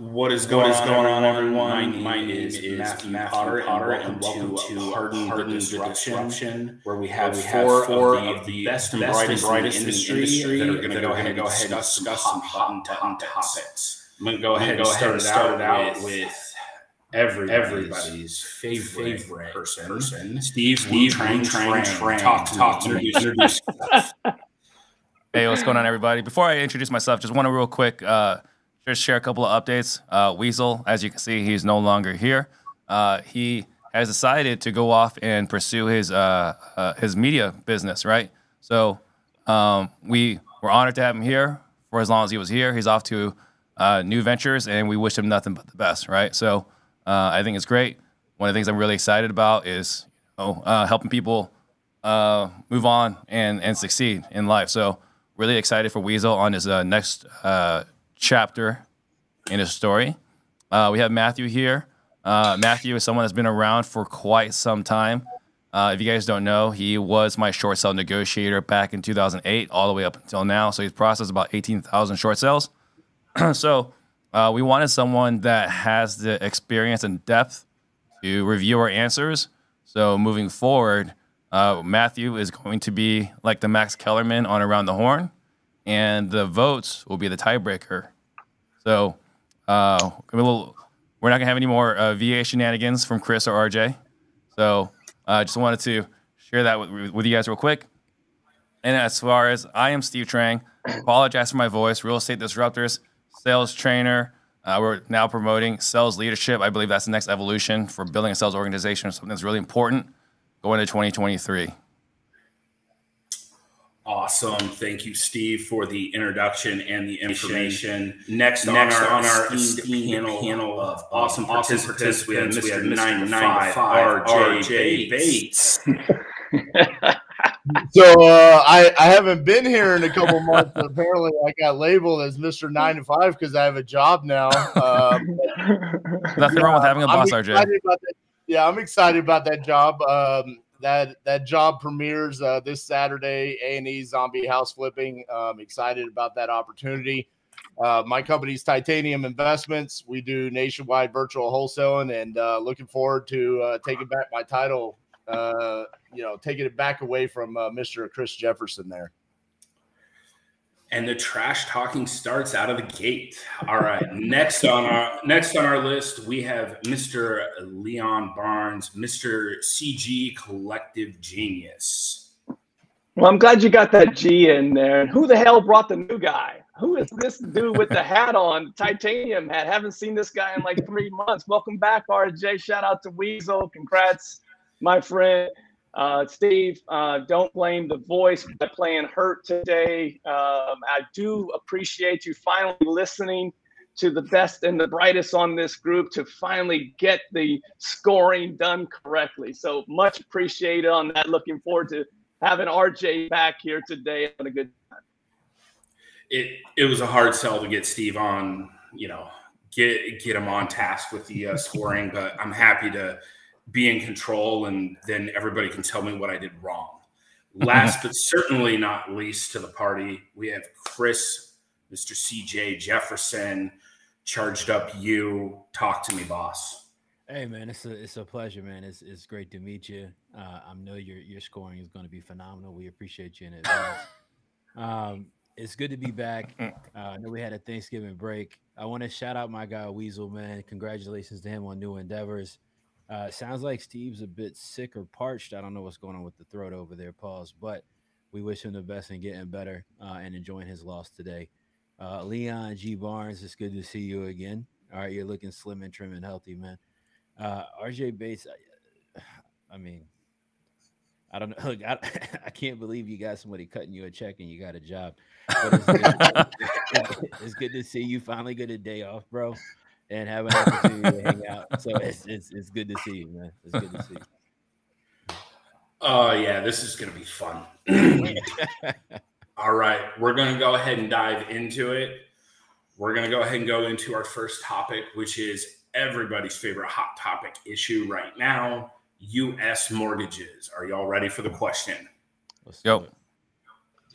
What is going, what is going on, everyone? My, my name is, is Matthew, Matthew Potter, Potter, and welcome, welcome to Pardon, Pardon the, Disruption, Disruption, where we have, we have four, four of, the, the best and brightest, brightest in the industry, that are going to go ahead and go ahead and discuss some hot, hot topics. I'm going to go ahead and start, start it out with everybody's, everybody's favorite, favorite person, person, Steve, Steve Trang, Trang, Trang, Talk, talk, introduce, Hey, what's going on, everybody? Before I introduce myself, just want to real quick uh, just share a couple of updates. Uh, Weasel, as you can see, he's no longer here. Uh, he has decided to go off and pursue his uh, uh, his media business, right? So um, we were honored to have him here for as long as he was here. He's off to uh, new ventures, and we wish him nothing but the best, right? So I think it's great. One of the things I'm really excited about is you know, helping people move on and and succeed in life. So really excited for Weasel on his next chapter in his story. Uh, we have Matthew here. Uh, Matthew is someone that's been around for quite some time. Uh, if you guys don't know, he was my short sale negotiator back in 2008, all the way up until now. So he's processed about 18,000 short sales. so uh, we wanted someone that has the experience and depth to review our answers. So moving forward, uh, Matthew is going to be like the Max Kellerman on Around the Horn and the votes will be the tiebreaker. So uh, little, we're not gonna have any more uh, VA shenanigans from Chris or RJ. So I uh, just wanted to share that with, with you guys real quick. And as far as I am Steve Trang, apologize for my voice. Real estate disruptors, sales trainer. Uh, we're now promoting sales leadership. I believe that's the next evolution for building a sales organization. Something that's really important going into 2023. Awesome. Thank you, Steve, for the introduction and the information. Next, Next on, our, on our esteemed panel, panel of awesome, awesome participants, we have Mr. 995 RJ Bates. so uh, I, I haven't been here in a couple months. apparently, I got labeled as Mr. Nine to Five because I have a job now. Um, Nothing wrong with having a boss, RJ. yeah, I'm excited about that job. Um, that that job premieres uh, this Saturday. A and E Zombie House Flipping. Um, excited about that opportunity. Uh, my company's Titanium Investments. We do nationwide virtual wholesaling, and uh, looking forward to uh, taking back my title. Uh, you know, taking it back away from uh, Mr. Chris Jefferson there and the trash talking starts out of the gate. All right, next on our next on our list we have Mr. Leon Barnes, Mr. CG Collective Genius. Well, I'm glad you got that G in there. And who the hell brought the new guy? Who is this dude with the hat on, titanium hat? Haven't seen this guy in like three months. Welcome back, RJ. Shout out to Weasel. Congrats, my friend. Uh, Steve, uh, don't blame the voice by playing hurt today. Um, I do appreciate you finally listening to the best and the brightest on this group to finally get the scoring done correctly. So much appreciated on that. Looking forward to having RJ back here today on a good time. It it was a hard sell to get Steve on. You know, get get him on task with the uh, scoring, but I'm happy to be in control and then everybody can tell me what I did wrong. Last but certainly not least to the party, we have Chris, Mr. CJ Jefferson, charged up you. Talk to me, boss. Hey man, it's a it's a pleasure, man. It's it's great to meet you. Uh, I know your your scoring is going to be phenomenal. We appreciate you in advance. um, it's good to be back. Uh, I know we had a Thanksgiving break. I want to shout out my guy Weasel, man. Congratulations to him on new endeavors. Uh, sounds like Steve's a bit sick or parched. I don't know what's going on with the throat over there, pause. But we wish him the best in getting better uh, and enjoying his loss today. Uh, Leon G. Barnes, it's good to see you again. All right, you're looking slim and trim and healthy, man. Uh, RJ Bates, I, I, mean, I don't know. Look, I, I can't believe you got somebody cutting you a check and you got a job. But it's good, it's good to see you finally get a day off, bro and have an opportunity to hang out. So it's, it's it's good to see you, man. It's good to see you. Oh yeah, this is gonna be fun. All right, we're gonna go ahead and dive into it. We're gonna go ahead and go into our first topic, which is everybody's favorite hot topic issue right now: U.S. mortgages. Are y'all ready for the question? Let's go.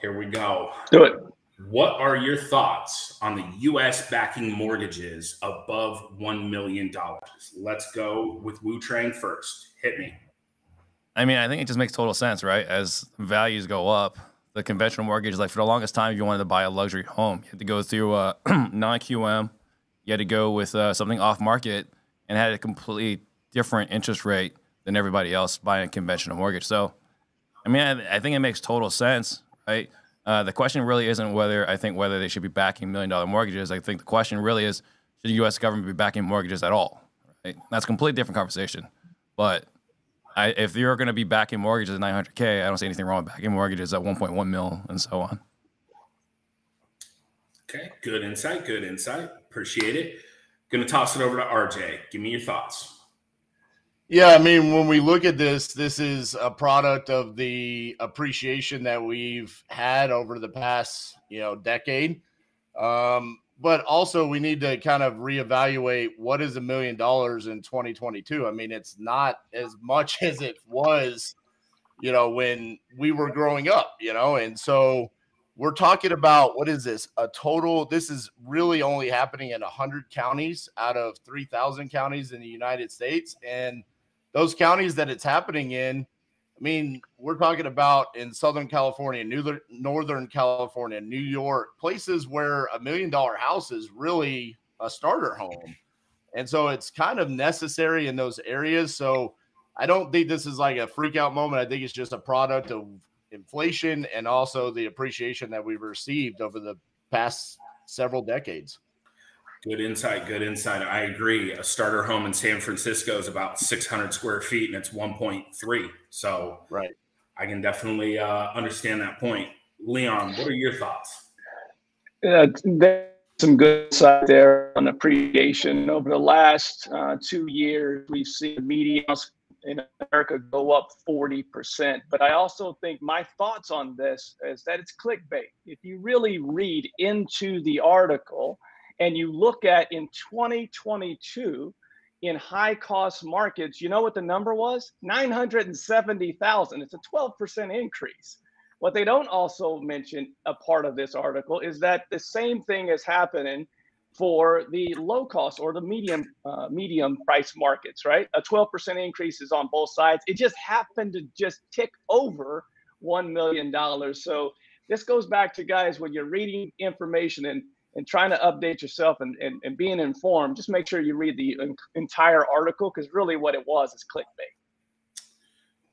Here we go. Do it. What are your thoughts on the U.S. backing mortgages above $1 million? Let's go with Wu Trang first. Hit me. I mean, I think it just makes total sense, right? As values go up, the conventional mortgage, like for the longest time, if you wanted to buy a luxury home, you had to go through a non QM, you had to go with uh, something off market and had a completely different interest rate than everybody else buying a conventional mortgage. So, I mean, I, I think it makes total sense, right? Uh, the question really isn't whether I think whether they should be backing million dollar mortgages. I think the question really is should the U.S. government be backing mortgages at all? Right? That's a completely different conversation. But I, if you're going to be backing mortgages at 900k, I don't see anything wrong with backing mortgages at 1.1 mil and so on. Okay, good insight. Good insight. Appreciate it. Going to toss it over to RJ. Give me your thoughts. Yeah, I mean, when we look at this, this is a product of the appreciation that we've had over the past, you know, decade. Um, but also we need to kind of reevaluate what is a million dollars in 2022. I mean, it's not as much as it was, you know, when we were growing up, you know, and so we're talking about what is this a total this is really only happening in 100 counties out of 3000 counties in the united states and those counties that it's happening in, I mean, we're talking about in Southern California, New Northern California, New York, places where a million dollar house is really a starter home. And so it's kind of necessary in those areas. So I don't think this is like a freak out moment. I think it's just a product of inflation and also the appreciation that we've received over the past several decades. Good insight. Good insight. I agree. A starter home in San Francisco is about 600 square feet and it's 1.3. So, right. I can definitely uh, understand that point. Leon, what are your thoughts? Uh, there's some good side there on appreciation. Over the last uh, two years, we've seen the median in America go up 40%. But I also think my thoughts on this is that it's clickbait. If you really read into the article, and you look at in 2022 in high cost markets, you know what the number was? 970,000. It's a 12% increase. What they don't also mention, a part of this article, is that the same thing is happening for the low cost or the medium uh, medium price markets, right? A 12% increase is on both sides. It just happened to just tick over $1 million. So this goes back to guys when you're reading information and and trying to update yourself and, and, and being informed, just make sure you read the entire article because really what it was is clickbait.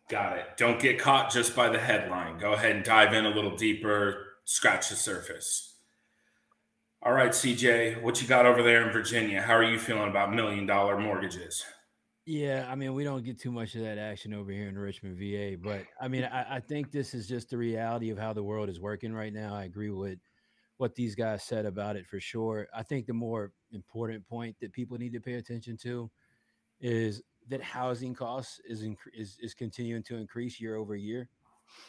Got it. Don't get caught just by the headline. Go ahead and dive in a little deeper, scratch the surface. All right, CJ, what you got over there in Virginia? How are you feeling about million dollar mortgages? Yeah, I mean, we don't get too much of that action over here in Richmond, VA, but I mean, I, I think this is just the reality of how the world is working right now. I agree with what these guys said about it for sure. I think the more important point that people need to pay attention to is that housing costs is is, is continuing to increase year over year,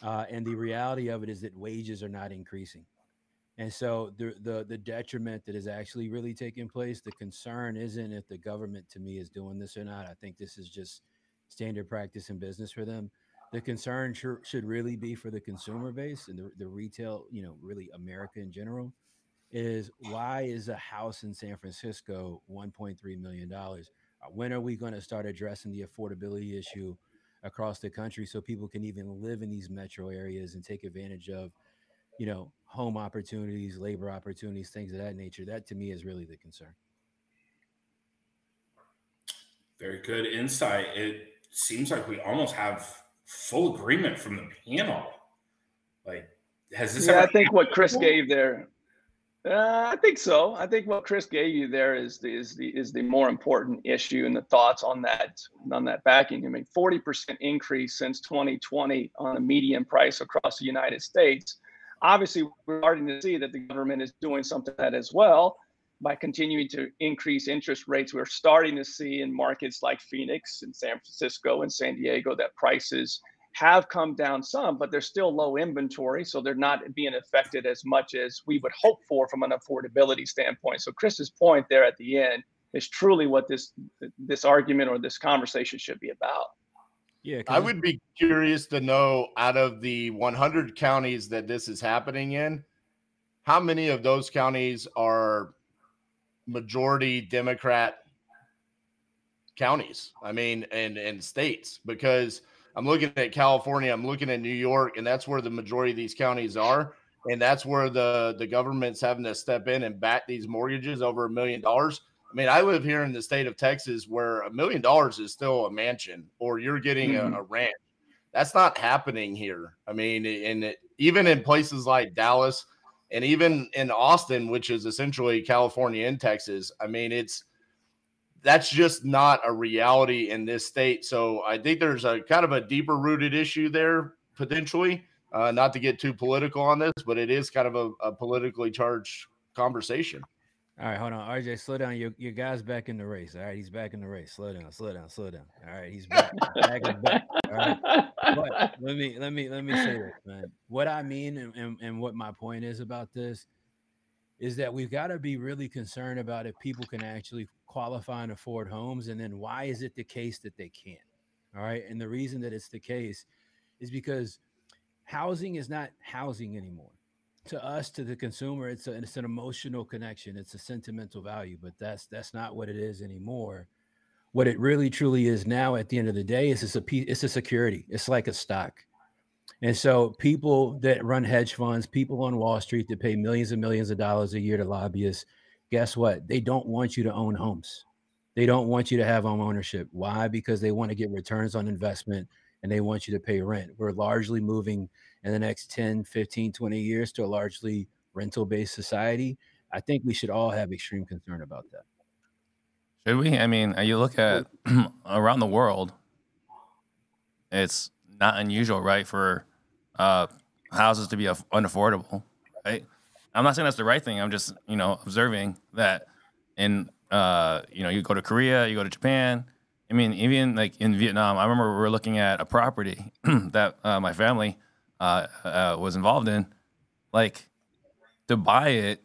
uh, and the reality of it is that wages are not increasing, and so the the the detriment that is actually really taking place. The concern isn't if the government to me is doing this or not. I think this is just standard practice in business for them the concern should, should really be for the consumer base and the, the retail, you know, really America in general, is why is a house in San Francisco $1.3 million? Uh, when are we going to start addressing the affordability issue across the country so people can even live in these metro areas and take advantage of, you know, home opportunities, labor opportunities, things of that nature? That to me is really the concern. Very good insight. It seems like we almost have full agreement from the panel. Like, has this? Yeah, I think what Chris gave there. Uh, I think so. I think what Chris gave you there is the is the is the more important issue and the thoughts on that on that backing. I mean, forty percent increase since 2020 on the median price across the United States. Obviously, we're starting to see that the government is doing something that as well by continuing to increase interest rates, we're starting to see in markets like Phoenix and San Francisco and San Diego that prices have come down some, but they're still low inventory. So they're not being affected as much as we would hope for from an affordability standpoint. So Chris's point there at the end is truly what this this argument or this conversation should be about. Yeah, I would be curious to know out of the 100 counties that this is happening in, how many of those counties are majority Democrat counties? I mean, and and states because I'm looking at California, I'm looking at New York, and that's where the majority of these counties are. And that's where the, the government's having to step in and back these mortgages over a million dollars. I mean, I live here in the state of Texas where a million dollars is still a mansion or you're getting mm-hmm. a, a, ranch. That's not happening here. I mean, and even in places like Dallas and even in Austin, which is essentially California and Texas, I mean, it's that's just not a reality in this state. So I think there's a kind of a deeper rooted issue there potentially. Uh, not to get too political on this, but it is kind of a, a politically charged conversation. All right, hold on, RJ, slow down. Your your guy's back in the race. All right, he's back in the race. Slow down, slow down, slow down. All right, he's back. back, back. All right. But let me let me let me say this, man. What I mean and, and, and what my point is about this is that we've got to be really concerned about if people can actually qualify and afford homes, and then why is it the case that they can't? All right, and the reason that it's the case is because housing is not housing anymore. To us, to the consumer, it's a, it's an emotional connection. It's a sentimental value, but that's that's not what it is anymore. What it really truly is now, at the end of the day, is it's a it's a security. It's like a stock. And so, people that run hedge funds, people on Wall Street that pay millions and millions of dollars a year to lobbyists, guess what? They don't want you to own homes. They don't want you to have home ownership. Why? Because they want to get returns on investment and they want you to pay rent. We're largely moving in the next 10, 15, 20 years to a largely rental based society. I think we should all have extreme concern about that. Should we? I mean, you look at around the world, it's not unusual, right, for uh, houses to be unaffordable, right? I'm not saying that's the right thing. I'm just, you know, observing that in, uh, you know, you go to Korea, you go to Japan, I mean, even like in Vietnam, I remember we were looking at a property that uh, my family uh, uh, was involved in. Like to buy it,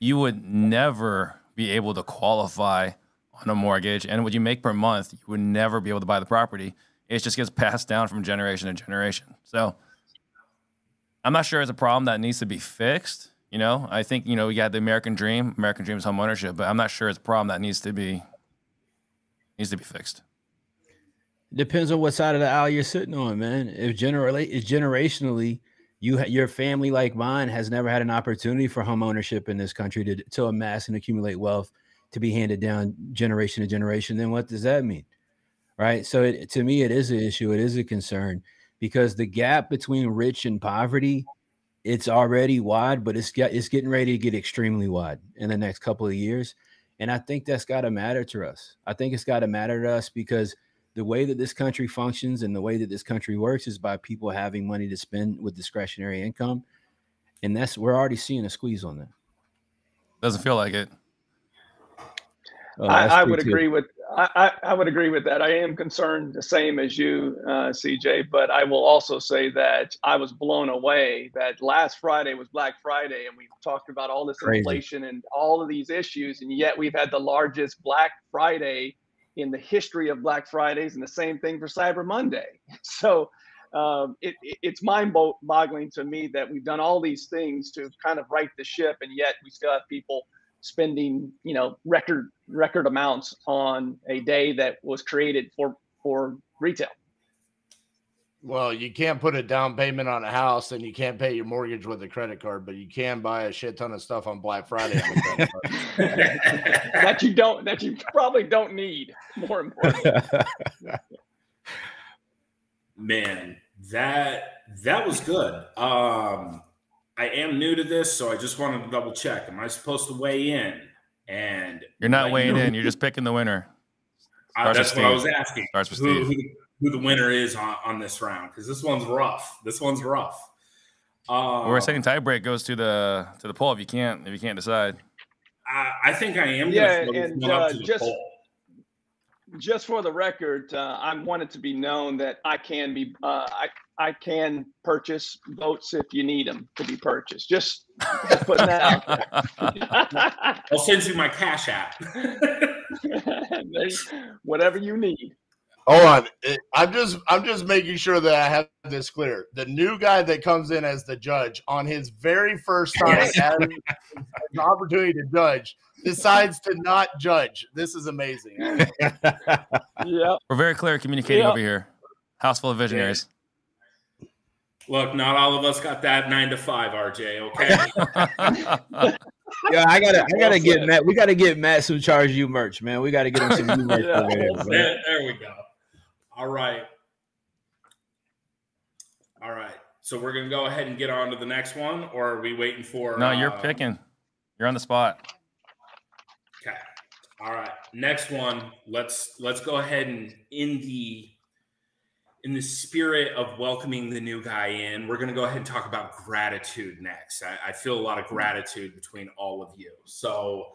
you would never be able to qualify on a mortgage, and what you make per month, you would never be able to buy the property. It just gets passed down from generation to generation. So I'm not sure it's a problem that needs to be fixed. You know, I think you know we got the American dream. American dream is home ownership, but I'm not sure it's a problem that needs to be needs to be fixed. Depends on what side of the aisle you're sitting on, man. If generally, if generationally, you your family like mine has never had an opportunity for home ownership in this country to to amass and accumulate wealth to be handed down generation to generation, then what does that mean? Right. So it, to me, it is an issue. It is a concern because the gap between rich and poverty, it's already wide, but it's get, it's getting ready to get extremely wide in the next couple of years. And I think that's got to matter to us. I think it's got to matter to us because the way that this country functions and the way that this country works is by people having money to spend with discretionary income. And that's we're already seeing a squeeze on that. Doesn't feel like it. Oh, I, I would too. agree with I, I, would agree with that. I am concerned the same as you, uh, CJ, but I will also say that I was blown away that last Friday was Black Friday and we talked about all this Crazy. inflation and all of these issues, and yet we've had the largest Black Friday in the history of Black Fridays, and the same thing for Cyber Monday. So um, it, it, it's mind-boggling to me that we've done all these things to kind of right the ship, and yet we still have people spending you know record record amounts on a day that was created for for retail well you can't put a down payment on a house and you can't pay your mortgage with a credit card but you can buy a shit ton of stuff on black friday that you don't that you probably don't need more important man that that was good um I am new to this, so I just wanted to double check. Am I supposed to weigh in? And you're not weighing in. You're just picking the winner. Uh, that's what I was asking. Starts with who, who, who, the winner is on, on this round because this one's rough. This one's rough. Um, Where a second tiebreak goes to the to the poll if you can't if you can't decide. I, I think I am. Yeah, and uh, just poll. just for the record, uh, I want it to be known that I can be uh, I I can purchase votes if you need them to be purchased. Just, just putting that out There. I'll send you my cash app. whatever you need. Hold on. I'm just I'm just making sure that I have this clear. The new guy that comes in as the judge on his very first time has an opportunity to judge decides to not judge. This is amazing. yeah. We're very clear communicating over here. House full of visionaries. Look, not all of us got that nine to five, RJ. Okay. yeah, I gotta, I gotta get Matt. We gotta get Matt some charge you merch, man. We gotta get him some merch. yeah, there, there we go. All right. All right. So we're gonna go ahead and get on to the next one, or are we waiting for? No, you're uh, picking. You're on the spot. Okay. All right. Next one. Let's let's go ahead and in the in the spirit of welcoming the new guy in, we're going to go ahead and talk about gratitude next. I, I, feel a lot of gratitude between all of you. So,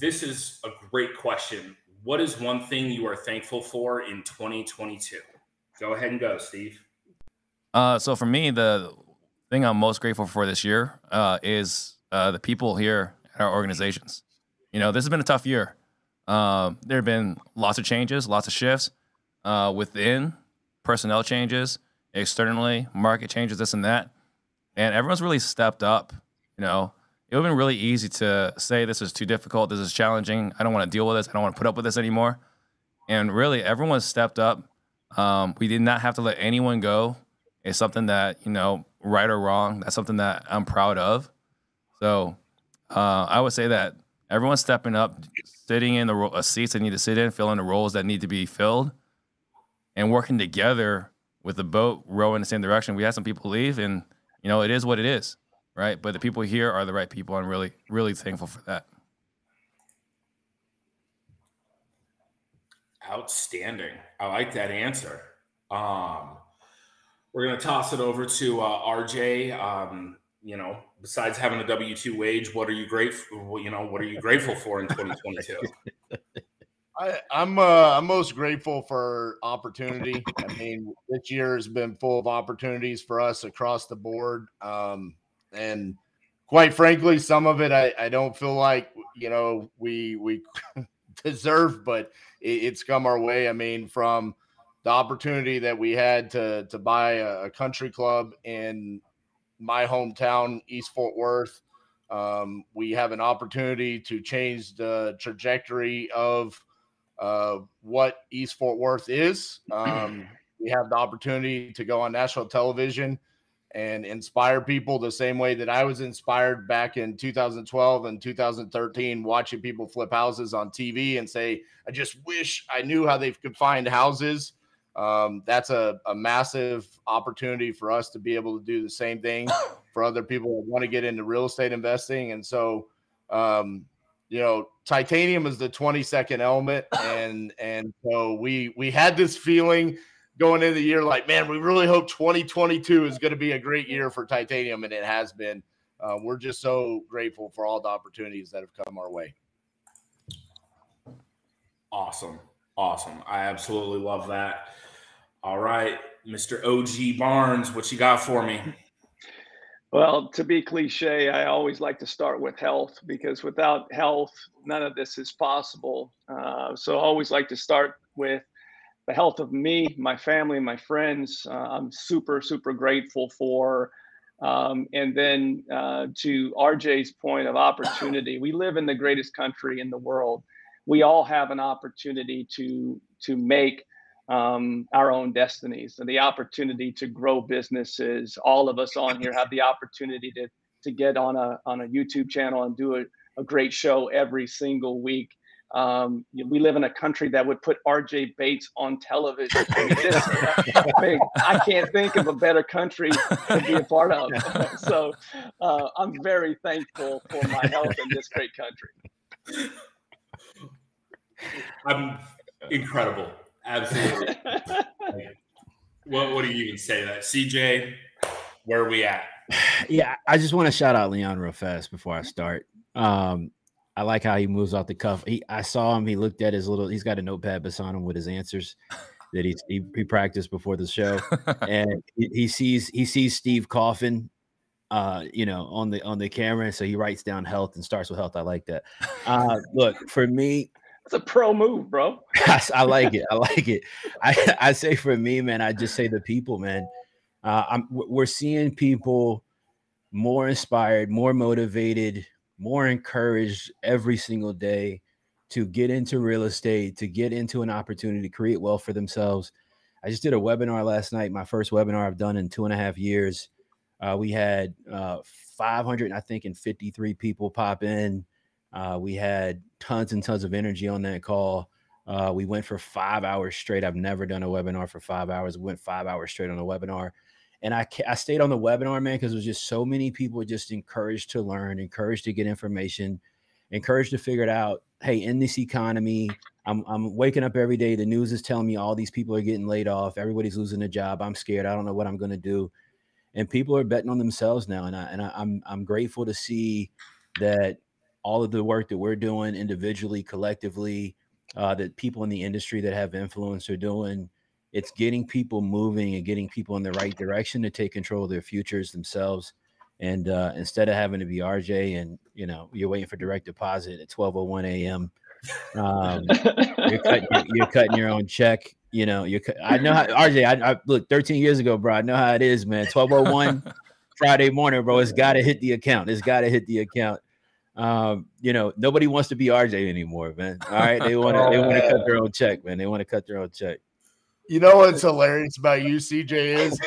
this is a great question. What is one thing you are thankful for in 2022? Go ahead and go, Steve. Uh, so, for me, the thing I'm most grateful for this year uh, is uh, the people here at our organizations. You know, this has been a tough year. Uh, there have been lots of changes, lots of shifts uh, within personnel changes, externally, market changes, this and that. And everyone's really stepped up. You know, it would have been really easy to say this is too difficult, this is challenging, I don't want to deal with this, I don't want to put up with this anymore. And really, everyone's stepped up. Um, we did not have to let anyone go. It's something that, you know, right or wrong, that's something that I'm proud of. So uh, I would say that everyone's stepping up, sitting in the ro- seats they need to sit in, filling the roles that need to be filled and working together with the boat rowing in the same direction. We had some people leave, and you know it is what it is, right? But the people here are the right people. I'm really, really thankful for that. Outstanding. I like that answer. Um, we're gonna toss it over to uh, RJ. Um, you know, besides having a W two wage, what are you grateful? You know, what are you grateful for in 2022? I, am uh, I'm most grateful for opportunity. I mean, this year has been full of opportunities for us across the board, um, and quite frankly, some of it I, I don't feel like you know we we deserve, but it, it's come our way. I mean, from the opportunity that we had to to buy a, a country club in my hometown, East Fort Worth. Um, we have an opportunity to change the trajectory of uh, what East Fort Worth is. Um, we have the opportunity to go on national television and inspire people the same way that I was inspired back in 2012 and 2013, watching people flip houses on TV and say, I just wish I knew how they could find houses. Um, that's a, a massive opportunity for us to be able to do the same thing for other people that want to get into real estate investing. And so, um, you know, titanium is the 22nd element, and and so we we had this feeling going into the year like, man, we really hope 2022 is going to be a great year for titanium, and it has been. Uh, we're just so grateful for all the opportunities that have come our way. Awesome, awesome. I absolutely love that. All right, Mr. OG Barnes, what you got for me? Well, to be cliche, I always like to start with health because without health, none of this is possible. Uh, so I always like to start with the health of me, my family, my friends. Uh, I'm super, super grateful for. Um, and then uh, to RJ's point of opportunity, we live in the greatest country in the world. We all have an opportunity to to make um, our own destinies and the opportunity to grow businesses. All of us on here have the opportunity to to get on a on a YouTube channel and do a, a great show every single week. Um, we live in a country that would put RJ Bates on television. I, mean, this, I, mean, I can't think of a better country to be a part of. so uh, I'm very thankful for my health in this great country. I'm incredible. Absolutely. what what do you even say that? CJ, where are we at? Yeah, I just want to shout out Leon real fast before I start. Um, I like how he moves off the cuff. He I saw him, he looked at his little he's got a notepad beside him with his answers that he he, he practiced before the show. and he, he sees he sees Steve Coffin uh, you know, on the on the camera. So he writes down health and starts with health. I like that. Uh, look, for me, That's a pro move, bro. I like it. I like it. I, I say for me, man, I just say the people, man. Uh, I'm we're seeing people more inspired, more motivated, more encouraged every single day to get into real estate, to get into an opportunity to create wealth for themselves. I just did a webinar last night, my first webinar I've done in two and a half years. Uh, we had uh, 500, I think, and 53 people pop in. Uh, we had tons and tons of energy on that call. Uh, we went for five hours straight. I've never done a webinar for five hours. We went five hours straight on a webinar. And I, I stayed on the webinar, man, because it was just so many people just encouraged to learn, encouraged to get information, encouraged to figure it out. Hey, in this economy, I'm, I'm waking up every day. The news is telling me all these people are getting laid off. Everybody's losing a job. I'm scared. I don't know what I'm going to do. And people are betting on themselves now. And, I, and I, I'm, I'm grateful to see that all of the work that we're doing individually, collectively, uh, that people in the industry that have influence are doing – it's getting people moving and getting people in the right direction to take control of their futures themselves. And uh, instead of having to be RJ and you know you're waiting for direct deposit at 12:01 a.m., um, you're, cutting, you're, cutting, your own check. You know, you're. I know how RJ. I, I look 13 years ago, bro. I know how it is, man. 12:01 Friday morning, bro. It's got to hit the account. It's got to hit the account. Um, you know, nobody wants to be RJ anymore, man. All right, they want to. they want to cut their own check, man. They want to cut their own check. You know what's hilarious about you, CJ, is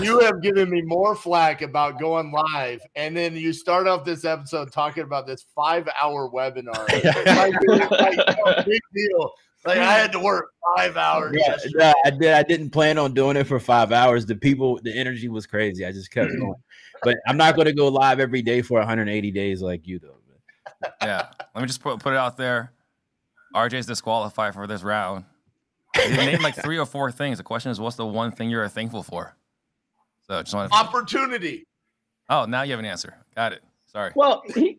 you have given me more flack about going live, and then you start off this episode talking about this five-hour webinar. like, like, big deal. Like I had to work five hours. Yeah, no, I did. I didn't plan on doing it for five hours. The people, the energy was crazy. I just kept going. But I'm not going to go live every day for 180 days like you, though. Yeah, let me just put put it out there. RJ's disqualified for this round. You named like three or four things. The question is, what's the one thing you're thankful for? So just want to... opportunity. Oh, now you have an answer. Got it. Sorry. Well, he,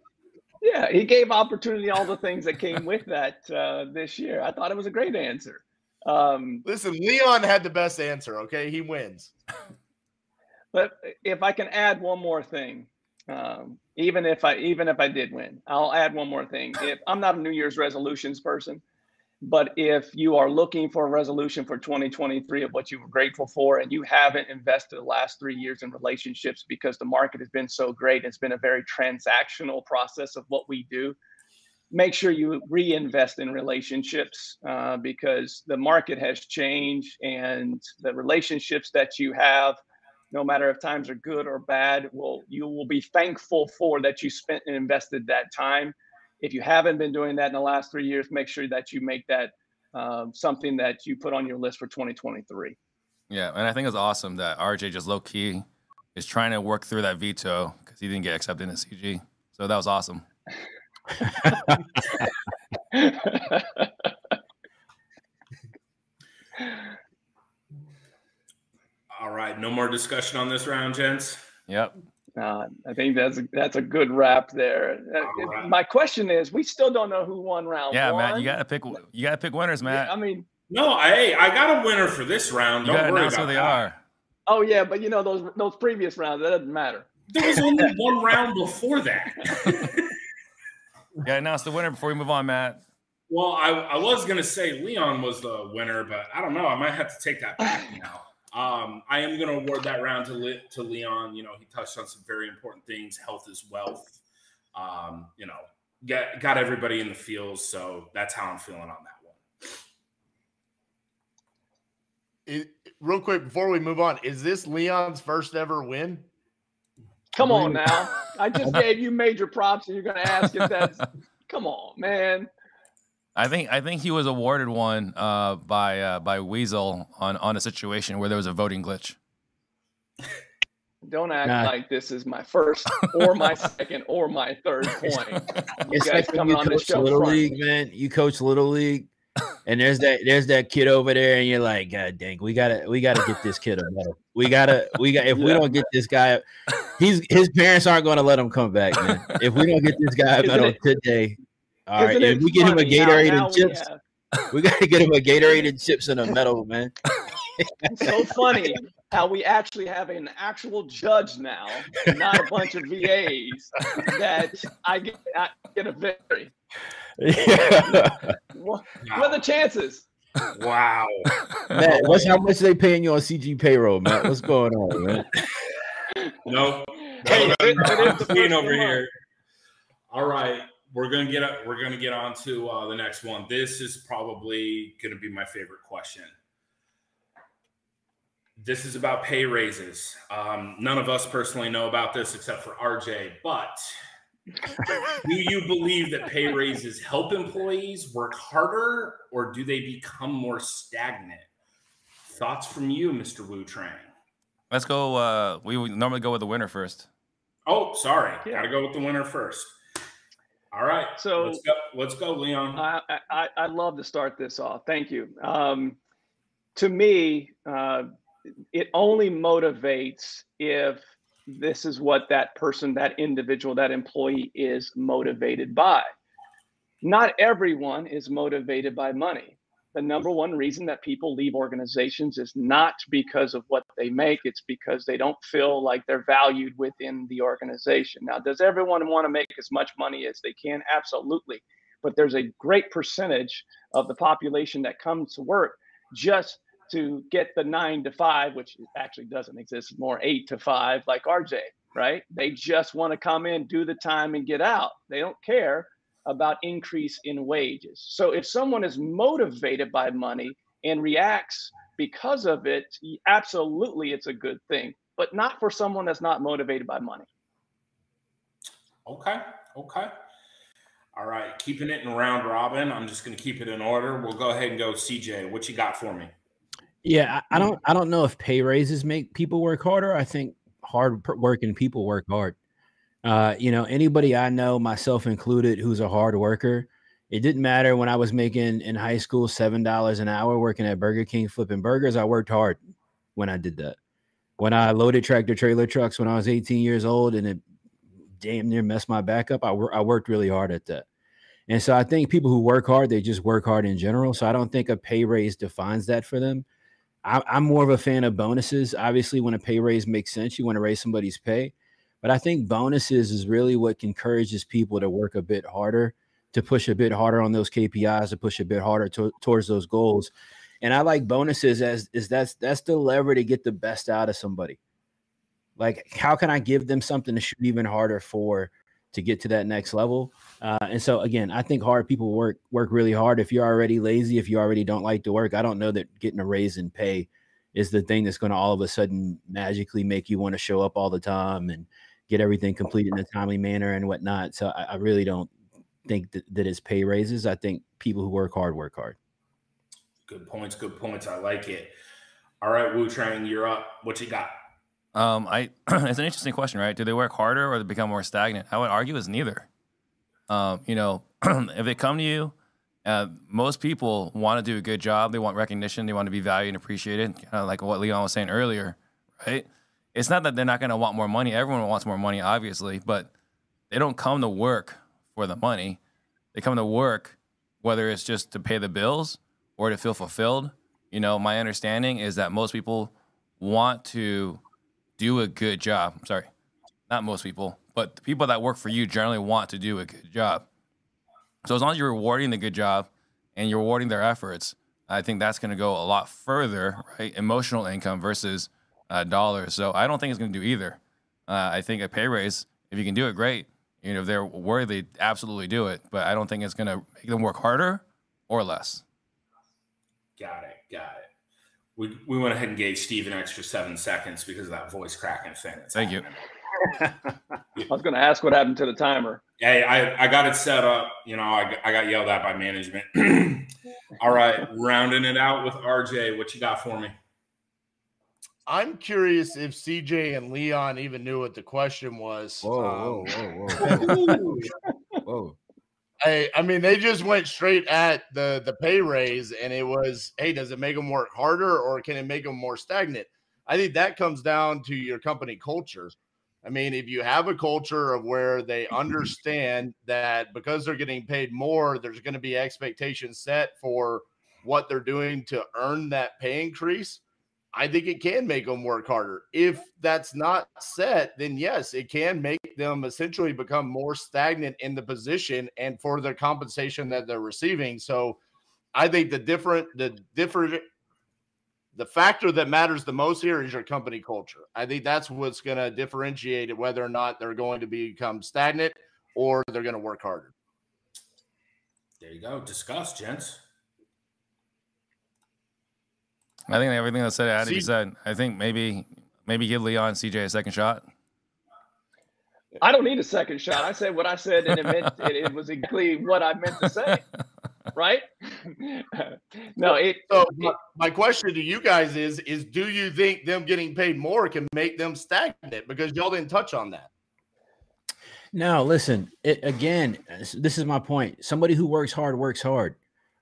yeah, he gave opportunity all the things that came with that uh, this year. I thought it was a great answer. Um, Listen, Leon had the best answer. Okay, he wins. But if I can add one more thing, um, even if I even if I did win, I'll add one more thing. If I'm not a New Year's resolutions person, but if you are looking for a resolution for 2023 of what you were grateful for and you haven't invested the last three years in relationships because the market has been so great, it's been a very transactional process of what we do. Make sure you reinvest in relationships uh, because the market has changed and the relationships that you have, no matter if times are good or bad, will you will be thankful for that you spent and invested that time if you haven't been doing that in the last three years, make sure that you make that um, something that you put on your list for 2023. Yeah, and I think it's awesome that RJ just low key is trying to work through that veto because he didn't get accepted in CG. So that was awesome. All right, no more discussion on this round, gents. Yep. Uh, I think that's a, that's a good wrap there. Uh, right. My question is, we still don't know who won round. Yeah, one. Matt, you gotta pick. You gotta pick winners, Matt. Yeah, I mean, no, hey, I got a winner for this round. You don't worry about who they that. are. Oh yeah, but you know those those previous rounds that doesn't matter. There was only one round before that. yeah, announce the winner before we move on, Matt. Well, I, I was gonna say Leon was the winner, but I don't know. I might have to take that back now. Um, I am going to award that round to Le- to Leon. You know, he touched on some very important things. Health is wealth. Um, you know, got got everybody in the feels. So that's how I'm feeling on that one. It, real quick before we move on, is this Leon's first ever win? Come on now. I just gave you major props, and you're going to ask if that's. Come on, man. I think I think he was awarded one uh, by uh, by Weasel on on a situation where there was a voting glitch. Don't act nah. like this is my first or my second or my third point. You it's guys like coming you on coach Little front. League, man. You coach Little League, and there's that there's that kid over there, and you're like, God dang, we gotta we gotta get this kid a medal. We gotta we got if yeah. we don't get this guy, he's his parents aren't going to let him come back, man. If we don't get this guy a medal today, all right, if we get him a Gatorade and chips, we got to get him a Gatorade and chips and a medal, man. it's so funny how we actually have an actual judge now, not a bunch of VAs. That I get, I get a victory. Yeah. What, the chances? Wow. Matt, what's how much they paying you on CG payroll, Matt? What's going on, man? Nope. Hey, No, no, it is I'm the over here. All right, we're gonna get up. We're gonna get on to uh, the next one. This is probably gonna be my favorite question. This is about pay raises. Um, none of us personally know about this except for RJ, but do you believe that pay raises help employees work harder or do they become more stagnant? Thoughts from you, Mr. Wu Trang? Let's go. Uh, we normally go with the winner first. Oh, sorry. Yeah. Got to go with the winner first. All right. So- let's go. Let's go, Leon. I, I, I'd love to start this off. Thank you. Um, to me, uh, it only motivates if this is what that person, that individual, that employee is motivated by. Not everyone is motivated by money. The number one reason that people leave organizations is not because of what they make, it's because they don't feel like they're valued within the organization. Now, does everyone want to make as much money as they can? Absolutely but there's a great percentage of the population that comes to work just to get the nine to five, which actually doesn't exist, more eight to five, like RJ, right? They just want to come in, do the time, and get out. They don't care about increase in wages. So if someone is motivated by money and reacts because of it, absolutely it's a good thing, but not for someone that's not motivated by money. Okay. Okay. All right. Keeping it in round robin. I'm just going to keep it in order. We'll go ahead and go CJ. What you got for me? Yeah, I, I don't I don't know if pay raises make people work harder. I think hard working people work hard. Uh, you know, anybody I know, myself included, who's a hard worker, it didn't matter when I was making in high school seven dollars an hour working at Burger King flipping burgers. I worked hard when I did that. When I loaded tractor trailer trucks when I was 18 years old and it damn near messed my back up, I, wor- I worked really hard at that. And so I think people who work hard, they just work hard in general. So I don't think a pay raise defines that for them. I, I'm more of a fan of bonuses. Obviously, when a pay raise makes sense, you want to raise somebody's pay. But I think bonuses is really what encourages people to work a bit harder, to push a bit harder on those KPIs, to push a bit harder to, towards those goals. And I like bonuses as is that's that's the lever to get the best out of somebody. Like, how can I give them something to shoot even harder for to get to that next level? Uh, and so again, I think hard people work work really hard. If you're already lazy, if you already don't like to work, I don't know that getting a raise in pay is the thing that's going to all of a sudden magically make you want to show up all the time and get everything completed in a timely manner and whatnot. So I, I really don't think that, that it's pay raises. I think people who work hard work hard. Good points. Good points. I like it. All right, Wu Trang, you're up. What you got? Um, I it's an interesting question, right? Do they work harder or they become more stagnant? I would argue it's neither. Um, you know, if they come to you, uh, most people want to do a good job. They want recognition. They want to be valued and appreciated. Kind of like what Leon was saying earlier, right? It's not that they're not going to want more money. Everyone wants more money, obviously, but they don't come to work for the money. They come to work whether it's just to pay the bills or to feel fulfilled. You know, my understanding is that most people want to do a good job. I'm sorry, not most people, but the people that work for you generally want to do a good job. So as long as you're rewarding the good job and you're rewarding their efforts, I think that's going to go a lot further, right? Emotional income versus uh, dollars. So I don't think it's going to do either. Uh, I think a pay raise, if you can do it, great. You know, if they're worthy, absolutely do it. But I don't think it's going to make them work harder or less. Got it. Got it. We, we went ahead and gave Steve an extra seven seconds because of that voice cracking thing. that's Thank you. I was going to ask what happened to the timer. Hey, I, I got it set up. You know, I, I got yelled at by management. All right, rounding it out with RJ. What you got for me? I'm curious if CJ and Leon even knew what the question was. Whoa, Um, whoa, whoa, whoa, whoa. I, I mean, they just went straight at the the pay raise, and it was, hey, does it make them work harder or can it make them more stagnant? I think that comes down to your company culture. I mean, if you have a culture of where they understand that because they're getting paid more, there's going to be expectations set for what they're doing to earn that pay increase. I think it can make them work harder. If that's not set, then yes, it can make them essentially become more stagnant in the position and for the compensation that they're receiving. So I think the different the different the factor that matters the most here is your company culture. I think that's what's going to differentiate it whether or not they're going to become stagnant or they're going to work harder. There you go. Discuss, gents. I think everything that said had to be said. I think maybe maybe give Leon CJ a second shot. I don't need a second shot. I said what I said, and it meant it, it was exactly what I meant to say. right? no, it. So my, my, question to you guys is: is do you think them getting paid more can make them stagnant? Because y'all didn't touch on that. No, listen. It, again, this is my point. Somebody who works hard works hard,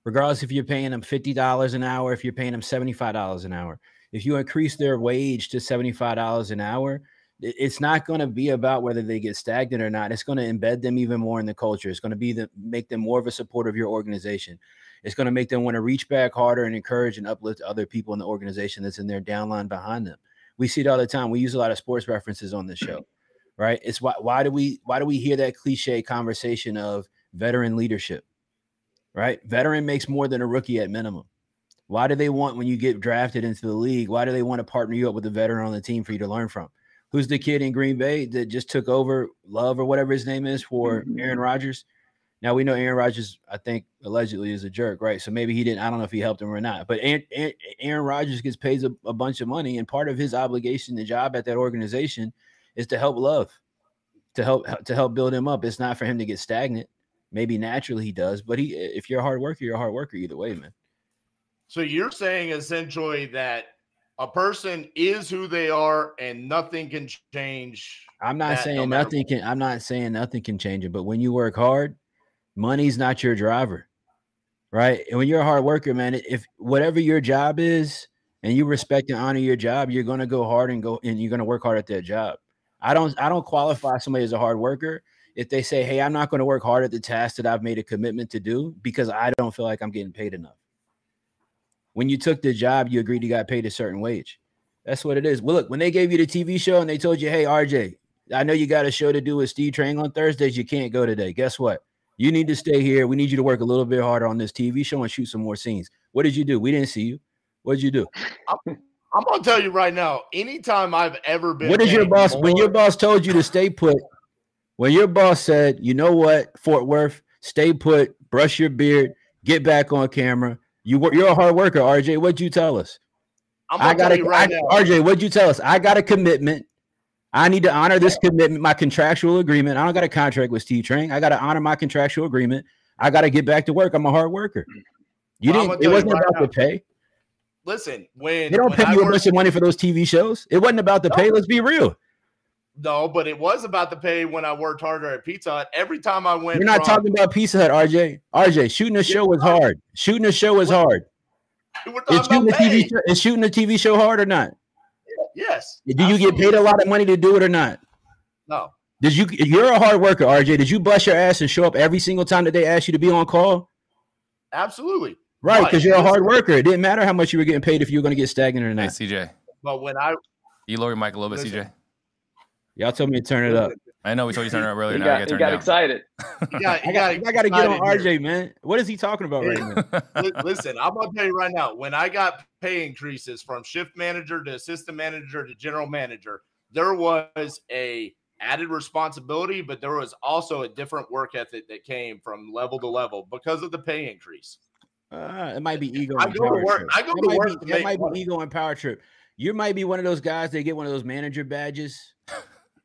regardless if you're paying them fifty dollars an hour, if you're paying them seventy five dollars an hour. If you increase their wage to seventy five dollars an hour, it's not going to be about whether they get stagnant or not. It's going to embed them even more in the culture. It's going to be the make them more of a supporter of your organization. It's going to make them want to reach back harder and encourage and uplift other people in the organization that's in their downline behind them. We see it all the time. We use a lot of sports references on this show, right? It's why why do we why do we hear that cliche conversation of veteran leadership, right? Veteran makes more than a rookie at minimum. Why do they want when you get drafted into the league? Why do they want to partner you up with a veteran on the team for you to learn from? who's the kid in Green Bay that just took over Love or whatever his name is for mm-hmm. Aaron Rodgers. Now we know Aaron Rodgers, I think allegedly is a jerk, right? So maybe he didn't. I don't know if he helped him or not. But Aaron, Aaron Rodgers gets paid a, a, bunch of money, and part of his obligation, the job at that organization, is to help Love, to help to help build him up. It's not for him to get stagnant. Maybe naturally he does, but he, if you're a hard worker, you're a hard worker either way, man. So you're saying essentially that a person is who they are and nothing can change. I'm not saying no nothing can I'm not saying nothing can change it, but when you work hard, money's not your driver. Right? And when you're a hard worker, man, if whatever your job is and you respect and honor your job, you're going to go hard and go and you're going to work hard at that job. I don't I don't qualify somebody as a hard worker if they say, "Hey, I'm not going to work hard at the task that I've made a commitment to do because I don't feel like I'm getting paid enough." when you took the job, you agreed you got paid a certain wage. That's what it is. Well, look, when they gave you the TV show and they told you, hey, RJ, I know you got a show to do with Steve Trang on Thursdays. You can't go today. Guess what? You need to stay here. We need you to work a little bit harder on this TV show and shoot some more scenes. What did you do? We didn't see you. What did you do? I'm, gonna tell you right now. Anytime I've ever been, what did your boss more- when your boss told you to stay put? When your boss said, "You know what, Fort Worth, stay put, brush your beard, get back on camera, you you're a hard worker, RJ. What'd you tell us? I got a right I, RJ. What'd you tell us? I got a commitment. I need to honor this commitment, my contractual agreement. I don't got a contract with Steve Trang. I got to honor my contractual agreement. I got to get back to work. I'm a hard worker. Mm. You well, didn't. It wasn't right about now. the pay. Listen, when they don't when pay I you a bunch of money for those TV shows, it wasn't about the no. pay. Let's be real. No, but it was about the pay when I worked harder at Pizza Hut. Every time I went, you're not from, talking about Pizza Hut, RJ. RJ, shooting a show was hard. Shooting a show was hard. Is shooting, a TV show, is shooting a TV show hard or not? Yes. Do you get paid a lot of money to do it or not? No. Did you? You're a hard worker, RJ. Did you bust your ass and show up every single time that they asked you to be on call? Absolutely. Right, because you're a hard worker. It didn't matter how much you were getting paid if you were going to get stagnant or not. Hey, CJ. But when I, you lower your mic a little bit, CJ. Y'all told me to turn it up. I know we told you to turn it up earlier. He now got, he got excited. Yeah, I got, I got to get on RJ, here. man. What is he talking about right now? Listen, I'm gonna tell you right now. When I got pay increases from shift manager to assistant manager to general manager, there was a added responsibility, but there was also a different work ethic that came from level to level because of the pay increase. Uh, it might be ego. I go to work. Trip. I go to work. Be, it might be ego and power trip. You might be one of those guys that get one of those manager badges.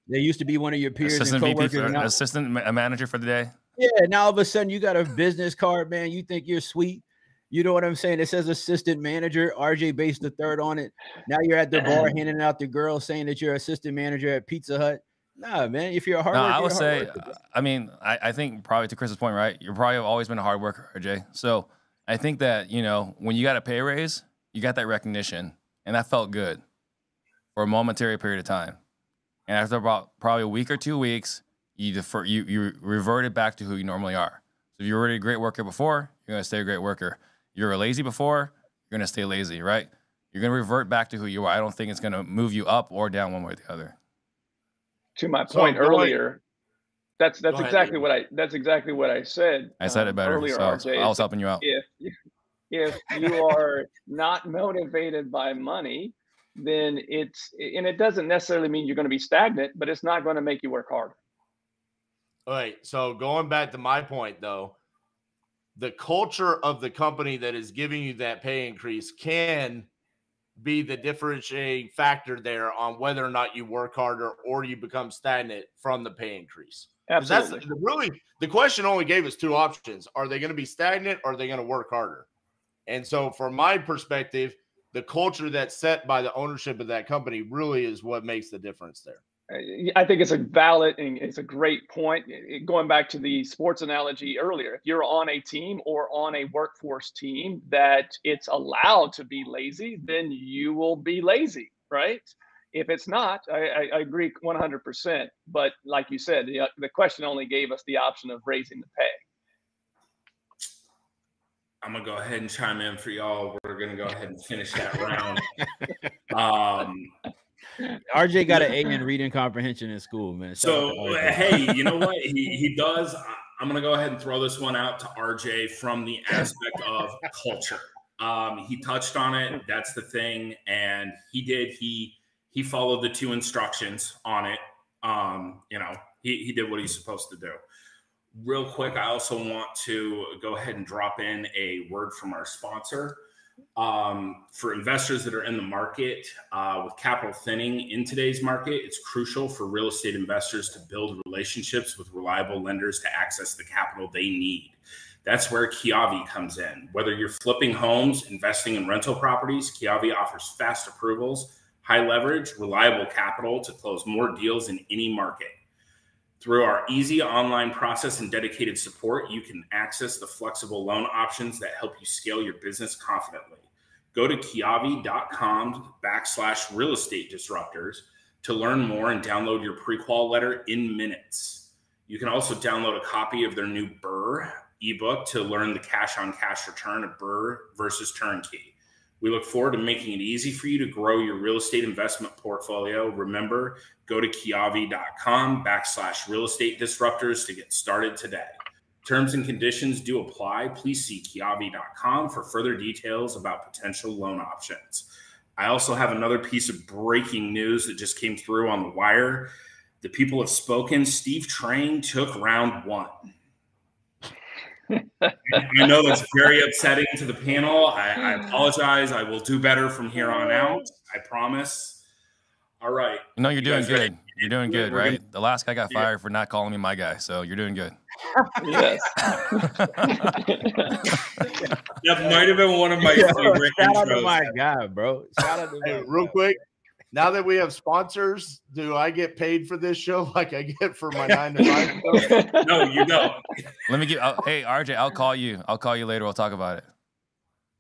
They used to be one of your peers assistant and. VP for, assistant manager for the day. Yeah, now all of a sudden you got a business card, man. You think you're sweet. You know what I'm saying? It says assistant manager, RJ Bates the third on it. Now you're at the bar handing out the girl saying that you're assistant manager at Pizza Hut. Nah, man. If you're a hard no, worker, I would say, worker, I mean, I, I think probably to Chris's point, right? You're probably always been a hard worker, RJ. So I think that, you know, when you got a pay raise, you got that recognition, and that felt good for a momentary period of time. And after about probably a week or two weeks, you defer, you you reverted back to who you normally are. So if you were already a great worker before, you're gonna stay a great worker. You were lazy before, you're gonna stay lazy, right? You're gonna revert back to who you are. I don't think it's gonna move you up or down one way or the other. To my point so, earlier, that's that's exactly ahead. what I that's exactly what I said. I said it um, better. Earlier, so RJ, I was helping you out. If if you are not motivated by money, then it's and it doesn't necessarily mean you're going to be stagnant, but it's not going to make you work harder. All right. So going back to my point though, the culture of the company that is giving you that pay increase can be the differentiating factor there on whether or not you work harder or you become stagnant from the pay increase. Absolutely. That's really the question only gave us two options. Are they going to be stagnant or are they going to work harder? And so from my perspective, the culture that's set by the ownership of that company really is what makes the difference there. Uh, I think it's a valid and it's a great point. Going back to the sports analogy earlier, if you're on a team or on a workforce team that it's allowed to be lazy, then you will be lazy, right? If it's not, I, I agree 100%. But like you said, the, uh, the question only gave us the option of raising the pay. I'm gonna go ahead and chime in for y'all. We're gonna go ahead and finish that round. um, RJ got an A in reading comprehension in school, man. Shout so hey, you know what? He he does. I'm gonna go ahead and throw this one out to RJ from the aspect of culture. Um, he touched on it. That's the thing, and he did. He he followed the two instructions on it. Um, you know, he he did what he's supposed to do. Real quick, I also want to go ahead and drop in a word from our sponsor. Um, for investors that are in the market uh, with capital thinning in today's market, it's crucial for real estate investors to build relationships with reliable lenders to access the capital they need. That's where Kiavi comes in. Whether you're flipping homes, investing in rental properties, Kiavi offers fast approvals, high leverage, reliable capital to close more deals in any market. Through our easy online process and dedicated support, you can access the flexible loan options that help you scale your business confidently. Go to kiavi.com backslash real estate disruptors to learn more and download your pre-qual letter in minutes. You can also download a copy of their new BRRRR ebook to learn the cash on cash return of BRRRR versus turnkey. We look forward to making it easy for you to grow your real estate investment portfolio. Remember, go to kiavi.com backslash real estate disruptors to get started today. Terms and conditions do apply. Please see kiavi.com for further details about potential loan options. I also have another piece of breaking news that just came through on the wire. The people have spoken. Steve Trang took round one. I know that's very upsetting to the panel. I, I, hmm. apologize. I will do better from here on out. I promise. All right. No, you're doing good. Ready? You're doing good, right? Gonna, the last guy got fired yeah. for not calling me my guy, so you're doing good. yes. that might have been one of my favorite. Shout out to my guy, bro. Shout out to hey, real quick now that we have sponsors, do I get paid for this show like I get for my nine to five? no, you don't. Let me give. I'll, hey, RJ, I'll call you. I'll call you later. We'll talk about it.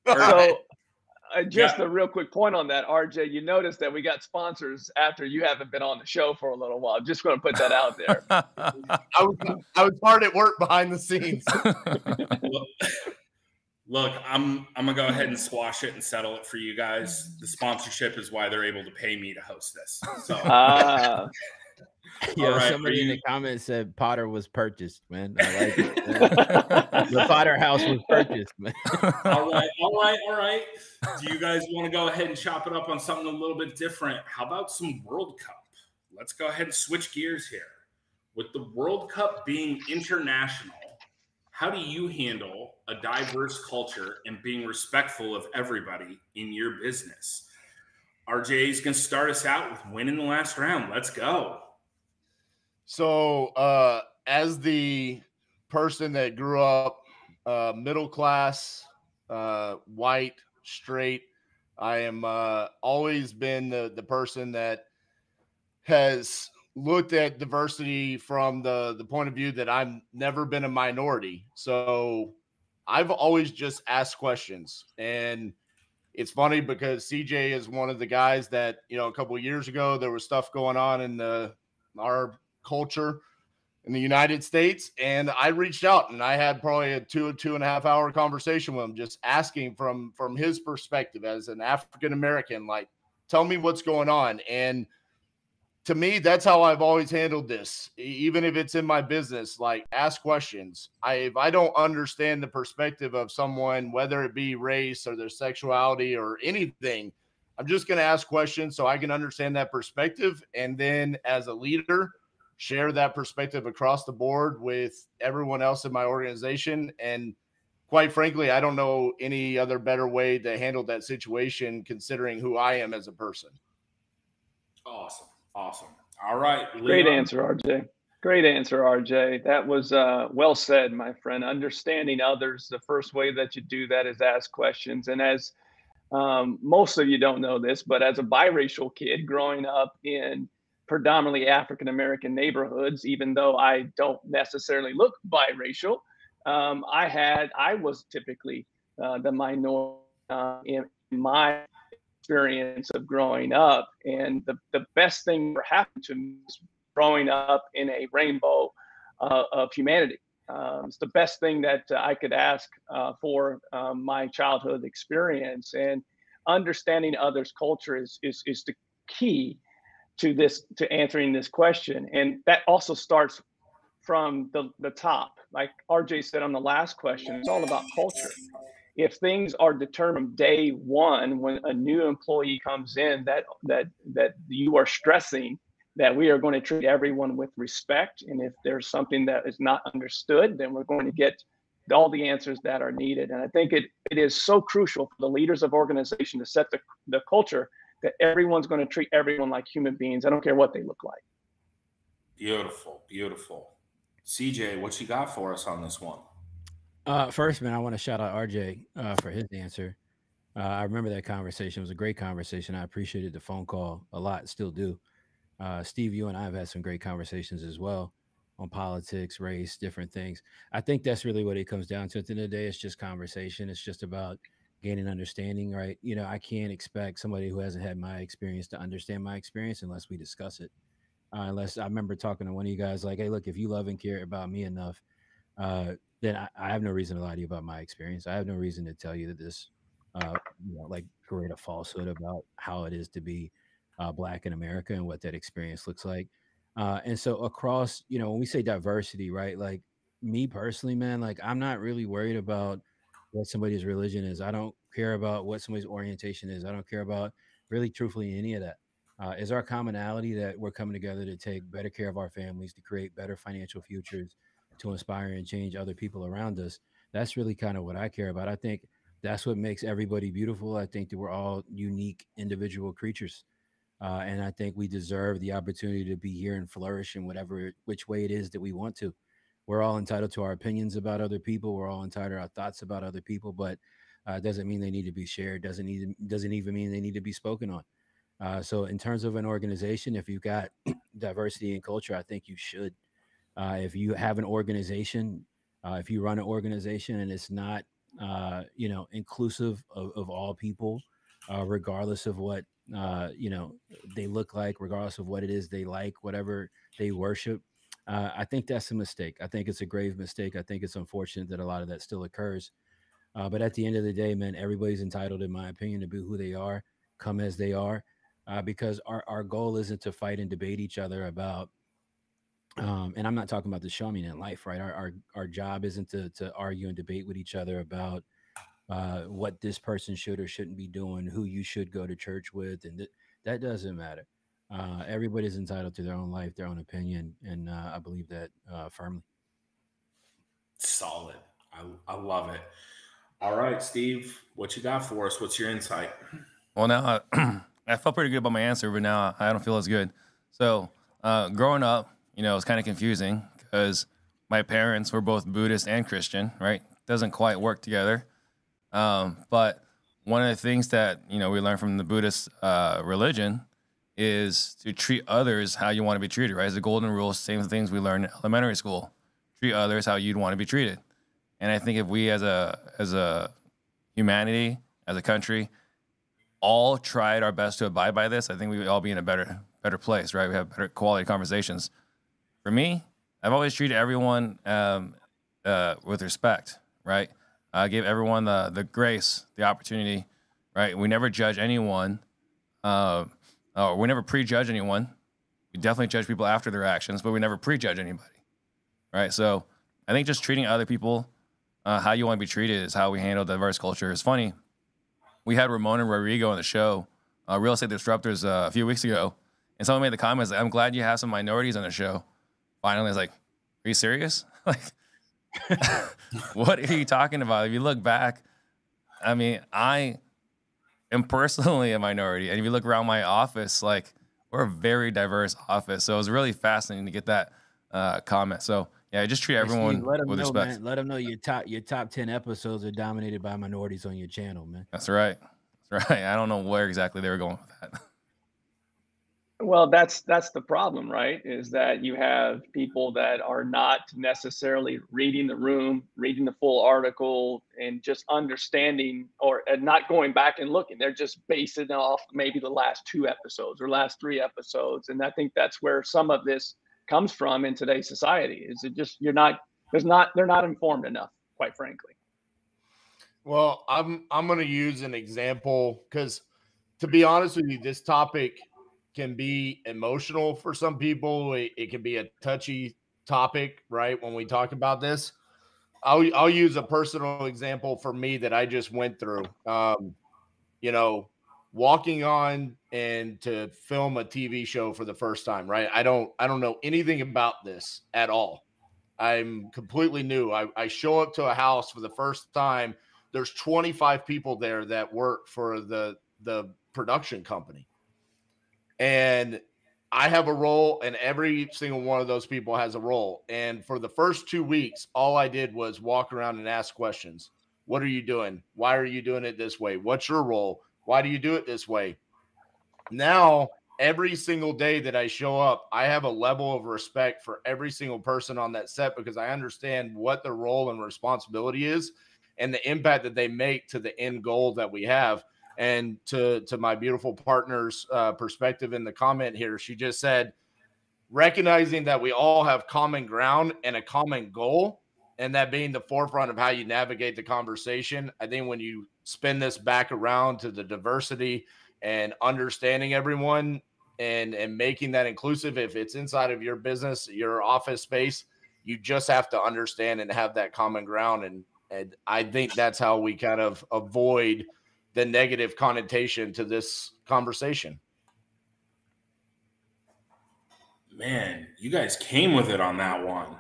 So, uh, just yeah. a real quick point on that, RJ. You notice that we got sponsors after you haven't been on the show for a little while. Just going to put that out there. I was I was hard at work behind the scenes. Look, I'm I'm gonna go ahead and squash it and settle it for you guys. The sponsorship is why they're able to pay me to host this. So, uh, yeah, right, somebody in the comments said Potter was purchased, man. I like it. the Potter house was purchased, man. all right, all right, all right. Do you guys want to go ahead and chop it up on something a little bit different? How about some World Cup? Let's go ahead and switch gears here. With the World Cup being international, how do you handle a diverse culture and being respectful of everybody in your business. RJ is going to start us out with winning the last round. Let's go. So, uh, as the person that grew up uh, middle class, uh, white, straight, I am uh, always been the, the person that has looked at diversity from the the point of view that I've never been a minority. So I've always just asked questions. And it's funny because CJ is one of the guys that, you know, a couple years ago there was stuff going on in the our culture in the United States. And I reached out and I had probably a two, two and a half hour conversation with him, just asking from from his perspective as an African American, like, tell me what's going on. And to me, that's how I've always handled this. Even if it's in my business, like ask questions. I if I don't understand the perspective of someone, whether it be race or their sexuality or anything, I'm just going to ask questions so I can understand that perspective, and then as a leader, share that perspective across the board with everyone else in my organization. And quite frankly, I don't know any other better way to handle that situation, considering who I am as a person. Awesome. Awesome. All right. Leon. Great answer, RJ. Great answer, RJ. That was uh, well said, my friend. Understanding others, the first way that you do that is ask questions. And as um, most of you don't know this, but as a biracial kid growing up in predominantly African American neighborhoods, even though I don't necessarily look biracial, um, I had I was typically uh, the minority uh, in my experience of growing up. And the, the best thing that happened to me was growing up in a rainbow uh, of humanity. Um, it's the best thing that uh, I could ask uh, for um, my childhood experience. And understanding others' culture is, is, is the key to this, to answering this question. And that also starts from the, the top. Like RJ said on the last question, it's all about culture if things are determined day one when a new employee comes in that that that you are stressing that we are going to treat everyone with respect and if there's something that is not understood then we're going to get all the answers that are needed. And i think it, it is so crucial for the leaders of organization to set the, the culture that everyone's going to treat everyone like human beings. I don't care what they look like. Beautiful beautiful. Cj what you got for us on this one uh, first, man, I want to shout out RJ uh, for his answer. Uh, I remember that conversation. It was a great conversation. I appreciated the phone call a lot, still do. Uh, Steve, you and I have had some great conversations as well on politics, race, different things. I think that's really what it comes down to. At the end of the day, it's just conversation. It's just about gaining understanding, right? You know, I can't expect somebody who hasn't had my experience to understand my experience unless we discuss it. Uh, unless I remember talking to one of you guys like, hey, look, if you love and care about me enough, uh, then I, I, have no reason to lie to you about my experience. I have no reason to tell you that this, uh, you know, like create a falsehood about how it is to be uh, black in America and what that experience looks like. Uh, and so across, you know, when we say diversity, right? Like me personally, man, like I'm not really worried about what somebody's religion is. I don't care about what somebody's orientation is. I don't care about really truthfully any of that. Uh, is our commonality that we're coming together to take better care of our families, to create better financial futures, to inspire and change other people around us. That's really kind of what I care about. I think that's what makes everybody beautiful. I think that we're all unique individual creatures. Uh, and I think we deserve the opportunity to be here and flourish in whatever which way it is that we want to. We're all entitled to our opinions about other people. We're all entitled to our thoughts about other people, but uh, doesn't mean they need to be shared. Doesn't need doesn't even mean they need to be spoken on. Uh, so, in terms of an organization, if you've got diversity and culture, I think you should uh, if you have an organization, uh, if you run an organization and it's not, uh, you know, inclusive of, of all people, uh, regardless of what uh, you know they look like, regardless of what it is they like, whatever they worship, uh, I think that's a mistake. I think it's a grave mistake. I think it's unfortunate that a lot of that still occurs. but at the end of the day, man, everybody's entitled, in my opinion, to be who they are, come as they are, because our, our goal isn't to fight and debate each other about um, and I'm not talking about the showing in life, right? Our, our our job isn't to to argue and debate with each other about uh, what this person should or shouldn't be doing, who you should go to church with, and th- that doesn't matter. Uh, everybody's entitled to their own life, their own opinion, and uh, I believe that uh, firmly. Solid. I, I love it. All right, Steve, what you got for us? What's your insight? Well, now I, I felt pretty good about my answer, but now I don't feel as good. So, uh, growing up, you know, it's kind of confusing because my parents were both Buddhist and Christian, right? Doesn't quite work together. Um, but one of the things that you know we learn from the Buddhist uh, religion is to treat others how you want to be treated, right? It's the golden rule, same things we learned in elementary school. Treat others how you'd want to be treated. And I think if we as a as a humanity, as a country, all tried our best to abide by this, I think we would all be in a better better place, right? We have better quality conversations for me, I've always treated everyone um, uh, with respect, right? I give everyone the the grace, the opportunity, right? We never judge anyone, uh, or we never prejudge anyone. We definitely judge people after their actions, but we never prejudge anybody. Right. So I think just treating other people uh, how you want to be treated is how we handle diverse culture. It's funny. We had Ramona Rodrigo on the show, uh, Real Estate Disruptors, uh, a few weeks ago, and someone made the comments, I'm glad you have some minorities on the show. Finally, I was like, are you serious? like, what are you talking about? If you look back, I mean, I am personally a minority. And if you look around my office, like, we're a very diverse office. So it was really fascinating to get that uh, comment. So yeah, just treat everyone Steve, with know, respect. Man. Let them know your top your top ten episodes are dominated by minorities on your channel, man. That's right. That's right. I don't know where exactly they were going with that. Well, that's that's the problem, right? Is that you have people that are not necessarily reading the room, reading the full article, and just understanding or and not going back and looking. They're just basing off maybe the last two episodes or last three episodes, and I think that's where some of this comes from in today's society. Is it just you're not there's not they're not informed enough, quite frankly. Well, I'm I'm going to use an example because, to be honest with you, this topic can be emotional for some people. It, it, can be a touchy topic, right? When we talk about this, I'll I'll use a personal example for me that I just went through. Um, you know, walking on and to film a TV show for the first time, right? I don't I don't know anything about this at all. I'm completely new. I, I show up to a house for the first time. There's 25 people there that work for the the production company. And I have a role, and every single one of those people has a role. And for the first two weeks, all I did was walk around and ask questions. What are you doing? Why are you doing it this way? What's your role? Why do you do it this way? Now, every single day that I show up, I have a level of respect for every single person on that set because I understand what their role and responsibility is and the impact that they make to the end goal that we have. And to to my beautiful partner's uh, perspective in the comment here, she just said, recognizing that we all have common ground and a common goal, and that being the forefront of how you navigate the conversation. I think when you spin this back around to the diversity and understanding everyone and and making that inclusive if it's inside of your business your office space you just have to understand and have that common ground and and i think that's how we kind of avoid the negative connotation to this conversation man you guys came with it on that one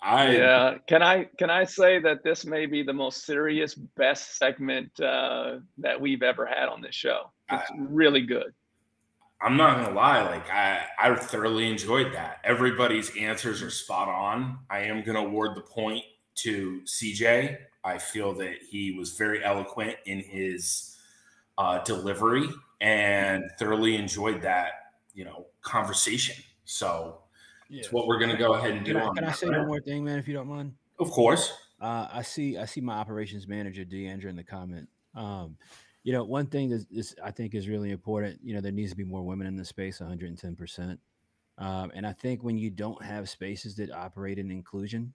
I yeah. Can I can I say that this may be the most serious, best segment uh, that we've ever had on this show? It's I, really good. I'm not gonna lie, like I I thoroughly enjoyed that. Everybody's answers are spot on. I am gonna award the point to CJ. I feel that he was very eloquent in his uh, delivery and thoroughly enjoyed that you know conversation. So yeah. It's what we're going to go ahead and do. Can I, can I say right? one more thing, man, if you don't mind? Of course. Uh, I see. I see my operations manager, Deandra, in the comment. Um, you know, one thing that is, I think is really important. You know, there needs to be more women in the space, 110 percent. Um, and I think when you don't have spaces that operate in inclusion,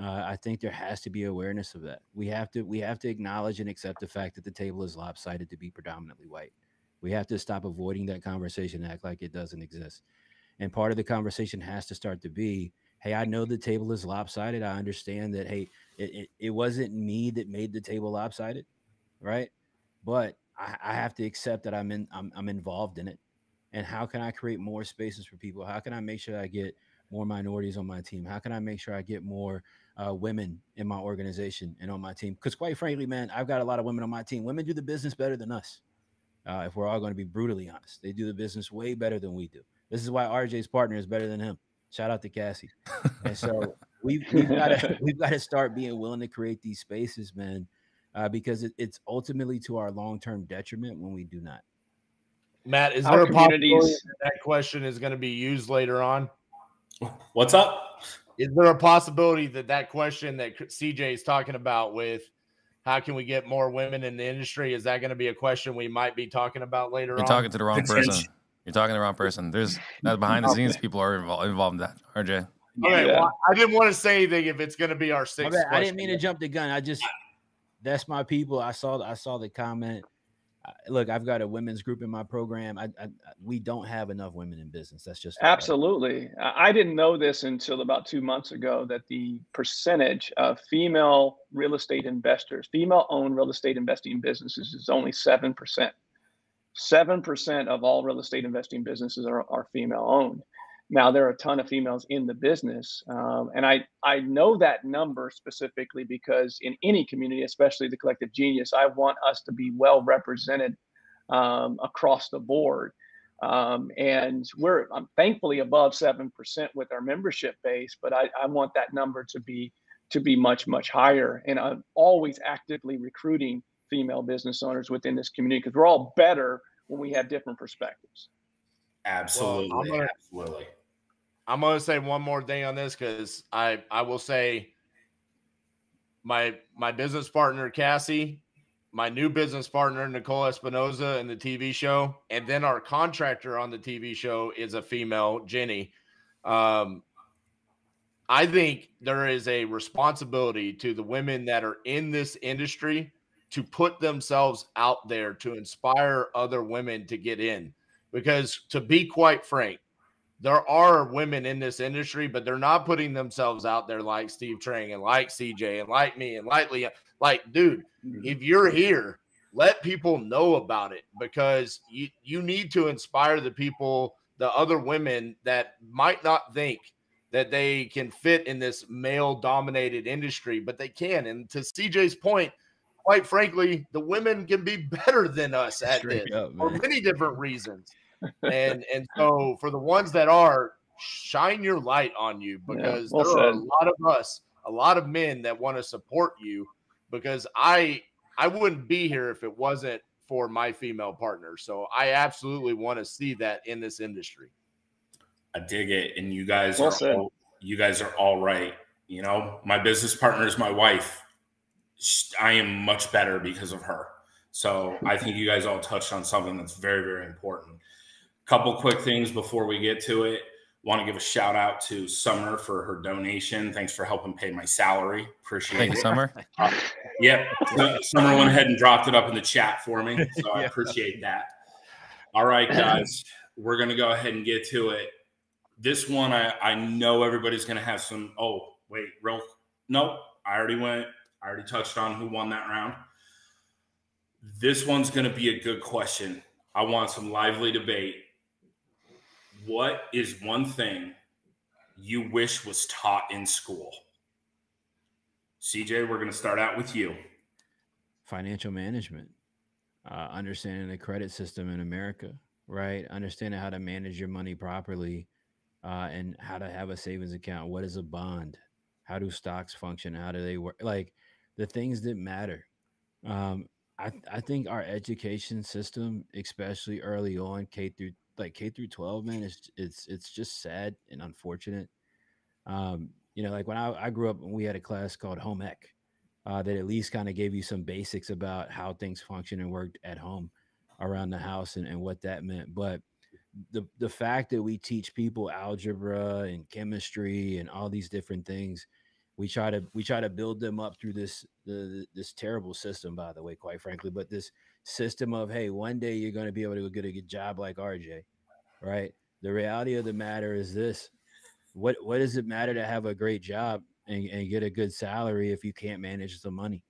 uh, I think there has to be awareness of that. We have to we have to acknowledge and accept the fact that the table is lopsided to be predominantly white. We have to stop avoiding that conversation and act like it doesn't exist. And part of the conversation has to start to be, hey, I know the table is lopsided. I understand that, hey, it, it, it wasn't me that made the table lopsided, right? But I, I have to accept that I'm in I'm, I'm involved in it. And how can I create more spaces for people? How can I make sure I get more minorities on my team? How can I make sure I get more uh, women in my organization and on my team? Because quite frankly, man, I've got a lot of women on my team. Women do the business better than us. Uh, if we're all going to be brutally honest, they do the business way better than we do. This is why RJ's partner is better than him. Shout out to Cassie. And so we've, we've got to we've got to start being willing to create these spaces, man, uh, because it, it's ultimately to our long term detriment when we do not. Matt, is there a possibility that, that question is going to be used later on? What's up? Is there a possibility that that question that CJ is talking about with how can we get more women in the industry is that going to be a question we might be talking about later You're on? talking to the wrong person. You're talking to the wrong person. There's that behind the scenes people are involved, involved in that. RJ. Okay, yeah. well, I didn't want to say anything if it's going to be our sixth. I didn't mean to jump the gun. I just that's my people. I saw I saw the comment. Look, I've got a women's group in my program. I, I, we don't have enough women in business. That's just absolutely. I didn't know this until about two months ago that the percentage of female real estate investors, female-owned real estate investing businesses, is only seven percent. Seven percent of all real estate investing businesses are, are female-owned. Now there are a ton of females in the business, um, and I I know that number specifically because in any community, especially the collective genius, I want us to be well represented um, across the board. Um, and we're I'm thankfully above seven percent with our membership base, but I, I want that number to be to be much much higher. And I'm always actively recruiting female business owners within this community because we're all better when we have different perspectives. Absolutely, well, I'm gonna, absolutely. I'm gonna say one more thing on this because I I will say my my business partner Cassie, my new business partner Nicole Espinoza in the TV show, and then our contractor on the TV show is a female, Jenny. Um, I think there is a responsibility to the women that are in this industry to put themselves out there to inspire other women to get in. Because to be quite frank, there are women in this industry, but they're not putting themselves out there like Steve Trang and like CJ and like me and like Leah. Like, dude, mm-hmm. if you're here, let people know about it because you, you need to inspire the people, the other women that might not think that they can fit in this male dominated industry, but they can. And to CJ's point, quite frankly, the women can be better than us at Straight this up, for many different reasons and and so for the ones that are, shine your light on you because yeah, well there said. are a lot of us, a lot of men that want to support you because I I wouldn't be here if it wasn't for my female partner. So I absolutely want to see that in this industry. I dig it, and you guys well are all, you guys are all right. You know, my business partner is my wife. I am much better because of her. So I think you guys all touched on something that's very, very important. Couple quick things before we get to it. Want to give a shout out to Summer for her donation. Thanks for helping pay my salary. Appreciate Thank it. Summer. Uh, yep. Summer went ahead and dropped it up in the chat for me. So I appreciate that. All right, guys. We're going to go ahead and get to it. This one, I, I know everybody's going to have some. Oh, wait, real. Nope. I already went. I already touched on who won that round. This one's going to be a good question. I want some lively debate what is one thing you wish was taught in school? CJ, we're going to start out with you. Financial management, uh, understanding the credit system in America, right? Understanding how to manage your money properly uh, and how to have a savings account. What is a bond? How do stocks function? How do they work? Like the things that matter. Um, I, I think our education system, especially early on, K through like K through 12, man, it's it's it's just sad and unfortunate. Um, you know, like when I, I grew up, we had a class called home ec uh, that at least kind of gave you some basics about how things function and worked at home around the house and, and what that meant. But the the fact that we teach people algebra and chemistry and all these different things, we try to we try to build them up through this the, this terrible system, by the way, quite frankly. But this system of hey, one day you're going to be able to get a good job like RJ, right? The reality of the matter is this: what what does it matter to have a great job and, and get a good salary if you can't manage the money?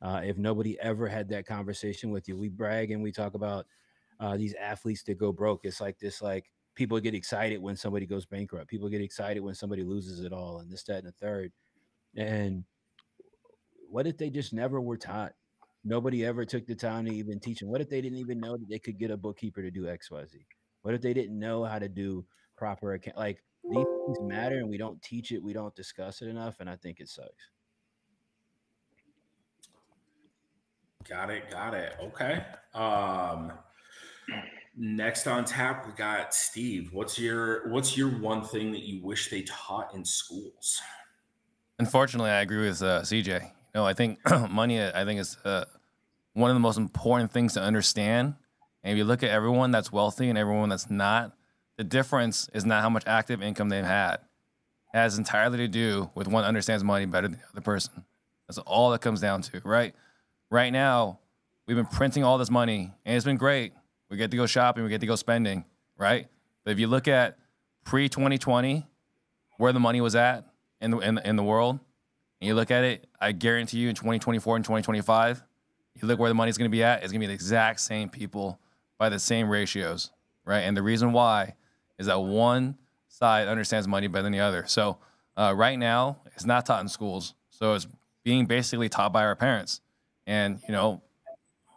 Uh, if nobody ever had that conversation with you, we brag and we talk about uh, these athletes that go broke. It's like this, like people get excited when somebody goes bankrupt. People get excited when somebody loses it all, and this, that, and the third. And what if they just never were taught? Nobody ever took the time to even teach them. What if they didn't even know that they could get a bookkeeper to do X, Y, Z? What if they didn't know how to do proper account? Like these things matter, and we don't teach it. We don't discuss it enough, and I think it sucks. Got it. Got it. Okay. Um, next on tap, we got Steve. What's your What's your one thing that you wish they taught in schools? Unfortunately, I agree with uh, CJ. No, I think money. I think is uh, one of the most important things to understand. And if you look at everyone that's wealthy and everyone that's not, the difference is not how much active income they've had. It has entirely to do with one understands money better than the other person. That's all that comes down to, right? Right now, we've been printing all this money, and it's been great. We get to go shopping, we get to go spending, right? But if you look at pre 2020, where the money was at in the, in, in the world, and you look at it, I guarantee you in 2024 and 2025, you look where the money's going to be at, it's going to be the exact same people by the same ratios, right? And the reason why is that one side understands money better than the other. So uh, right now, it's not taught in schools. So it's being basically taught by our parents. And, you know,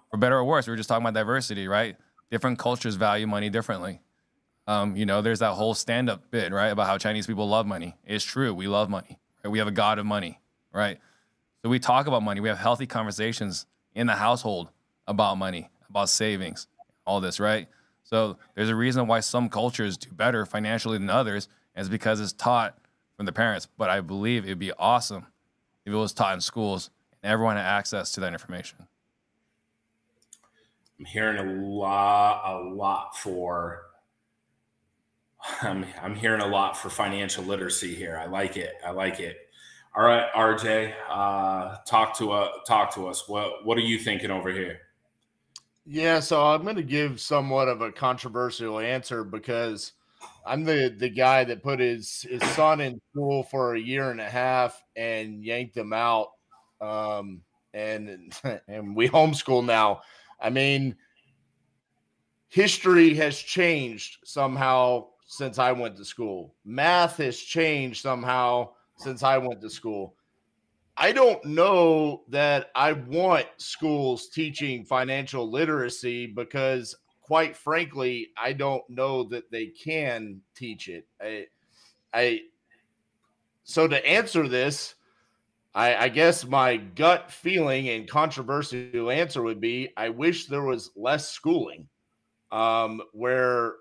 for better or worse, we were just talking about diversity, right? Different cultures value money differently. Um, you know, there's that whole stand up bit, right, about how Chinese people love money. It's true. We love money. Right? We have a God of money, right? So we talk about money. We have healthy conversations in the household about money, about savings, all this, right? So there's a reason why some cultures do better financially than others, and it's because it's taught from the parents. But I believe it'd be awesome if it was taught in schools and everyone had access to that information. I'm hearing a lot, a lot for. I'm, I'm hearing a lot for financial literacy here. I like it. I like it. All right, RJ, uh, talk to uh, talk to us. What what are you thinking over here? Yeah, so I'm going to give somewhat of a controversial answer because I'm the the guy that put his his son in school for a year and a half and yanked him out, um, and and we homeschool now. I mean, history has changed somehow since I went to school. Math has changed somehow since I went to school. I don't know that I want schools teaching financial literacy because, quite frankly, I don't know that they can teach it. I, I so to answer this, I, I guess my gut feeling and controversial answer would be I wish there was less schooling. Um, where,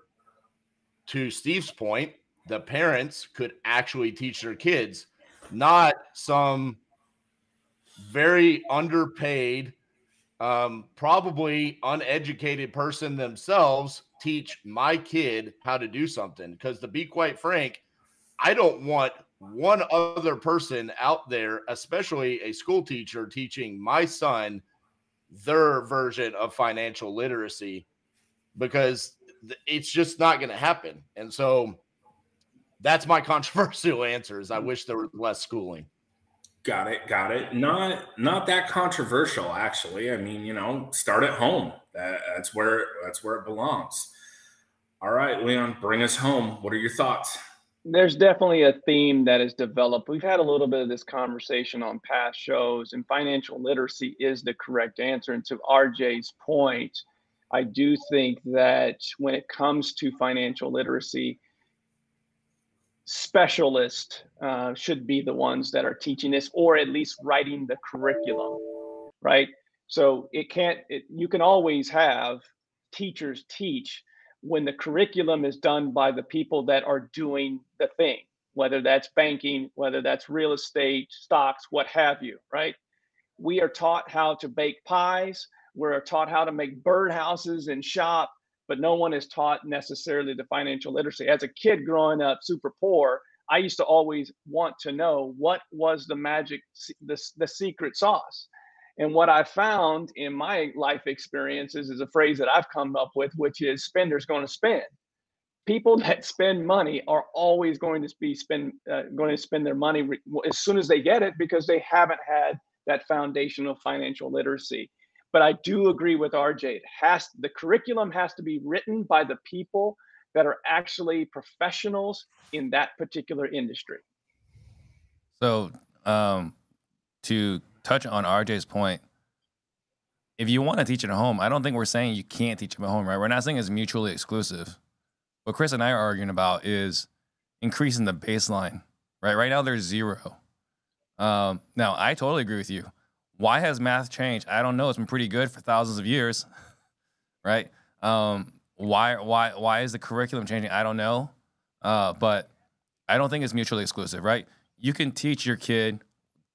to Steve's point, the parents could actually teach their kids, not some very underpaid, um, probably uneducated person themselves teach my kid how to do something. Because to be quite frank, I don't want one other person out there, especially a school teacher, teaching my son their version of financial literacy because it's just not going to happen. And so that's my controversial answer is I wish there was less schooling. Got it, got it. Not not that controversial, actually. I mean, you know, start at home. That, that's where that's where it belongs. All right, Leon, bring us home. What are your thoughts? There's definitely a theme that is developed. We've had a little bit of this conversation on past shows, and financial literacy is the correct answer. And to RJ's point, I do think that when it comes to financial literacy, specialists uh, should be the ones that are teaching this or at least writing the curriculum right? So it can't it, you can always have teachers teach when the curriculum is done by the people that are doing the thing whether that's banking whether that's real estate stocks what have you right? We are taught how to bake pies. We're taught how to make birdhouses and shop but no one is taught necessarily the financial literacy. As a kid growing up super poor, I used to always want to know what was the magic, the, the secret sauce. And what I found in my life experiences is a phrase that I've come up with, which is spenders going to spend. People that spend money are always going to be spend uh, going to spend their money re- as soon as they get it because they haven't had that foundational financial literacy. But I do agree with RJ. It has the curriculum has to be written by the people that are actually professionals in that particular industry. So, um, to touch on RJ's point, if you want to teach at home, I don't think we're saying you can't teach at home, right? We're not saying it's mutually exclusive. What Chris and I are arguing about is increasing the baseline, right? Right now, there's zero. Um, now, I totally agree with you. Why has math changed? I don't know. It's been pretty good for thousands of years, right? Um, why why why is the curriculum changing? I don't know, uh, but I don't think it's mutually exclusive, right? You can teach your kid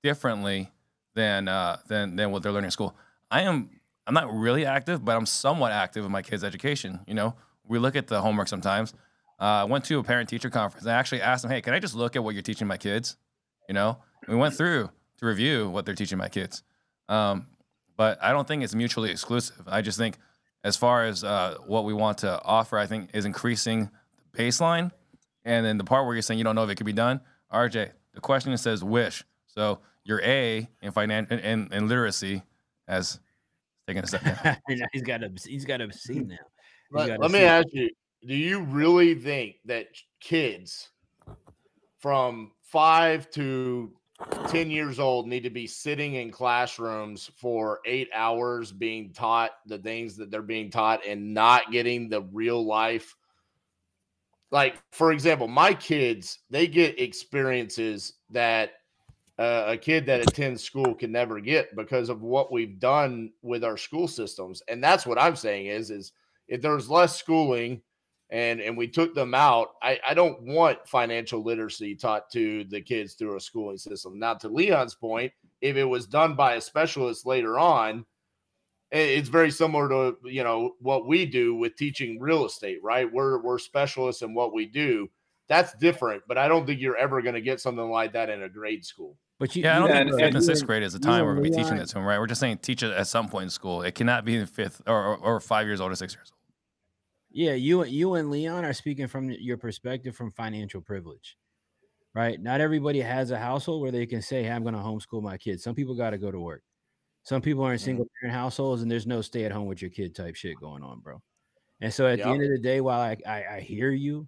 differently than uh, than than what they're learning in school. I am I'm not really active, but I'm somewhat active in my kids' education. You know, we look at the homework sometimes. Uh, I went to a parent teacher conference and I actually asked them, "Hey, can I just look at what you're teaching my kids?" You know, we went through to review what they're teaching my kids. Um, but I don't think it's mutually exclusive. I just think as far as uh, what we want to offer, I think is increasing the baseline, and then the part where you're saying you don't know if it can be done. RJ, the question says wish. So your A in financial in, in literacy has taken a step down. he's got a he's got a C now. Let, let me ask you: Do you really think that kids from five to 10 years old need to be sitting in classrooms for eight hours being taught the things that they're being taught and not getting the real life. Like for example my kids they get experiences that uh, a kid that attends school can never get because of what we've done with our school systems. And that's what i'm saying is is if there's less schooling and and we took them out I, I don't want financial literacy taught to the kids through a schooling system now to leon's point if it was done by a specialist later on it's very similar to you know what we do with teaching real estate right we're we're specialists in what we do that's different but i don't think you're ever going to get something like that in a grade school but you, yeah, I don't think fifth and sixth grade is the time we're going to be teaching that to them, right? We're just saying teach it at some point in school. It cannot be in fifth or, or, or five years old or six years old. Yeah, you you and Leon are speaking from your perspective from financial privilege, right? Not everybody has a household where they can say, "Hey, I'm going to homeschool my kids." Some people got to go to work. Some people are in mm-hmm. single parent households, and there's no stay at home with your kid type shit going on, bro. And so at yep. the end of the day, while I, I, I hear you,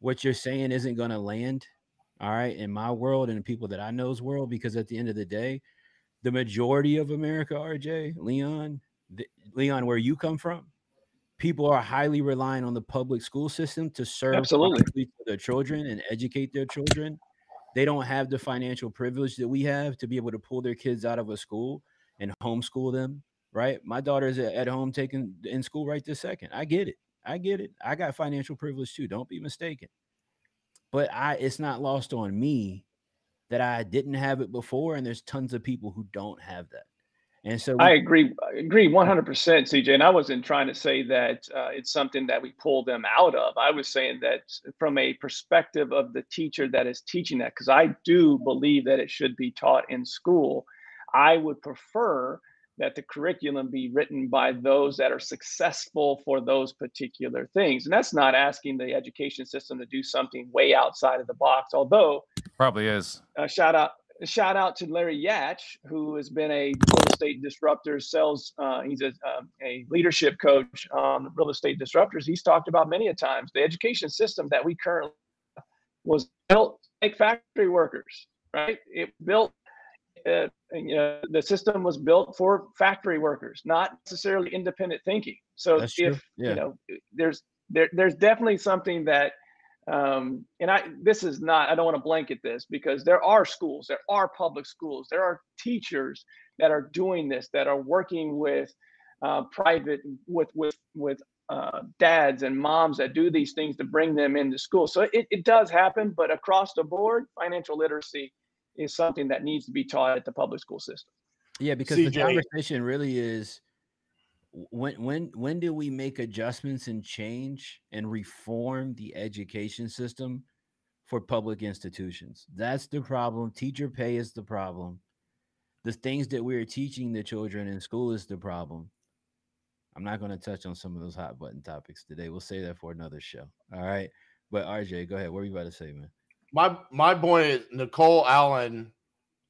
what you're saying isn't going to land, all right, in my world and the people that I know's world, because at the end of the day, the majority of America, RJ, Leon, the, Leon, where you come from, people are highly relying on the public school system to serve absolutely their children and educate their children. They don't have the financial privilege that we have to be able to pull their kids out of a school and homeschool them. Right, my daughter's at home taking in school right this second. I get it. I get it. I got financial privilege too. Don't be mistaken. But I, it's not lost on me that I didn't have it before, and there's tons of people who don't have that. And so we- I agree, I agree 100%, CJ. And I wasn't trying to say that uh, it's something that we pull them out of. I was saying that from a perspective of the teacher that is teaching that, because I do believe that it should be taught in school. I would prefer that the curriculum be written by those that are successful for those particular things. And that's not asking the education system to do something way outside of the box, although probably is. Uh, shout out shout out to Larry Yatch, who has been a real estate disruptor, sells, uh, he's a, uh, a leadership coach on real estate disruptors. He's talked about many a times the education system that we currently was built to make factory workers, right? It built, uh, you know, the system was built for factory workers, not necessarily independent thinking. So That's if, yeah. you know, there's, there, there's definitely something that um, and I this is not I don't want to blanket this because there are schools, there are public schools, there are teachers that are doing this that are working with uh, private with with with uh, dads and moms that do these things to bring them into school. So it, it does happen, but across the board, financial literacy is something that needs to be taught at the public school system. Yeah, because CJ. the conversation really is when when when do we make adjustments and change and reform the education system for public institutions? That's the problem. Teacher pay is the problem. The things that we're teaching the children in school is the problem. I'm not going to touch on some of those hot button topics today. We'll save that for another show. All right. But rj go ahead. What were you about to say man? My my point is nicole allen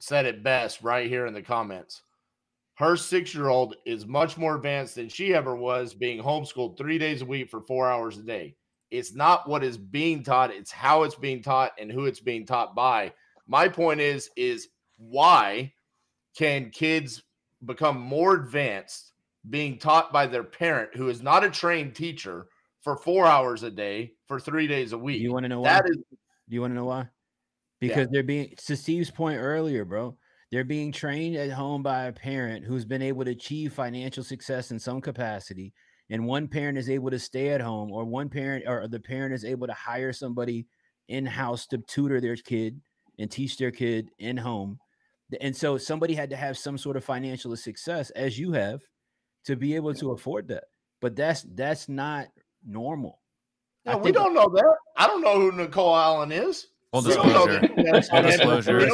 said it best right here in the comments her six year old is much more advanced than she ever was being homeschooled three days a week for four hours a day. It's not what is being taught, it's how it's being taught and who it's being taught by. My point is, is why can kids become more advanced being taught by their parent who is not a trained teacher for four hours a day for three days a week? You want to know why? That is, Do you want to know why? Because yeah. they're being to Steve's point earlier, bro they're being trained at home by a parent who's been able to achieve financial success in some capacity. And one parent is able to stay at home, or one parent or the parent is able to hire somebody in house to tutor their kid and teach their kid in home. And so somebody had to have some sort of financial success, as you have, to be able to afford that. But that's that's not normal. Yeah, we don't know that. I don't know who Nicole Allen is. Full disclosure. Full disclosure.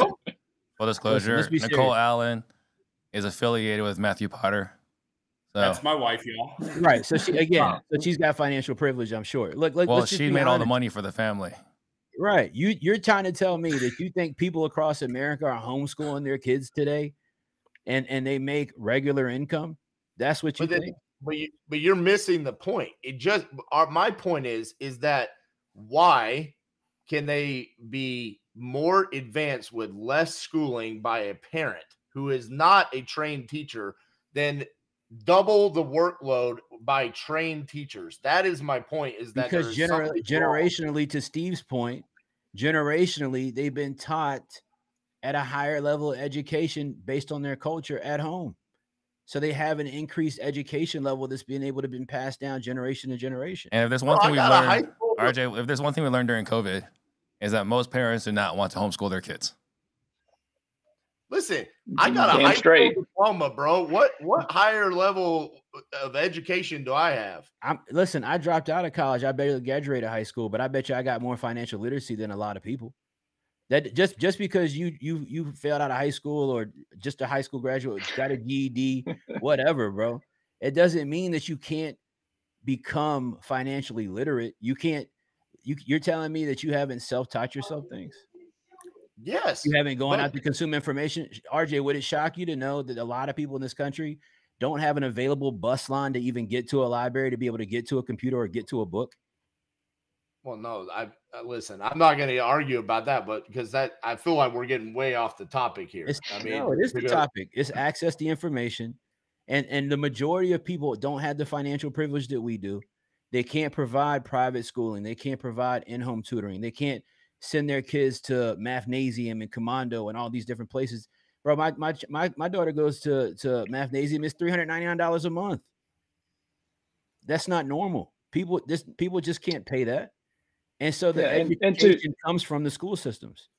Full disclosure, Nicole Allen is affiliated with Matthew Potter. So. That's my wife, y'all. Right. So she again, so she's got financial privilege, I'm sure. Look, look well, she made honest. all the money for the family. Right. You you're trying to tell me that you think people across America are homeschooling their kids today and and they make regular income? That's what you but think. Then, but you but you're missing the point. It just our, my point is is that why can they be more advanced with less schooling by a parent who is not a trained teacher than double the workload by trained teachers. That is my point. Is that because gener- generationally, to Steve's point, generationally they've been taught at a higher level of education based on their culture at home. So they have an increased education level that's being able to be passed down generation to generation. And if there's one well, thing we learned, RJ, if there's one thing we learned during COVID, is that most parents do not want to homeschool their kids. Listen, I got a high straight. school diploma, bro. What what higher level of education do I have? I'm listen. I dropped out of college. I barely graduated high school, but I bet you I got more financial literacy than a lot of people. That just just because you you you failed out of high school or just a high school graduate got a GED, whatever, bro. It doesn't mean that you can't become financially literate. You can't. You you're telling me that you haven't self taught yourself things. Yes. You haven't gone out to consume information. RJ, would it shock you to know that a lot of people in this country don't have an available bus line to even get to a library to be able to get to a computer or get to a book? Well, no, I uh, listen. I'm not going to argue about that, but because that I feel like we're getting way off the topic here. It's, I mean, no, it is the topic. It's access to information, and and the majority of people don't have the financial privilege that we do. They can't provide private schooling. They can't provide in-home tutoring. They can't send their kids to Mathnasium and Commando and all these different places. Bro, my my my, my daughter goes to to Mathnasium. It's three hundred ninety nine dollars a month. That's not normal. People this people just can't pay that, and so the yeah, and, education and to, comes from the school systems.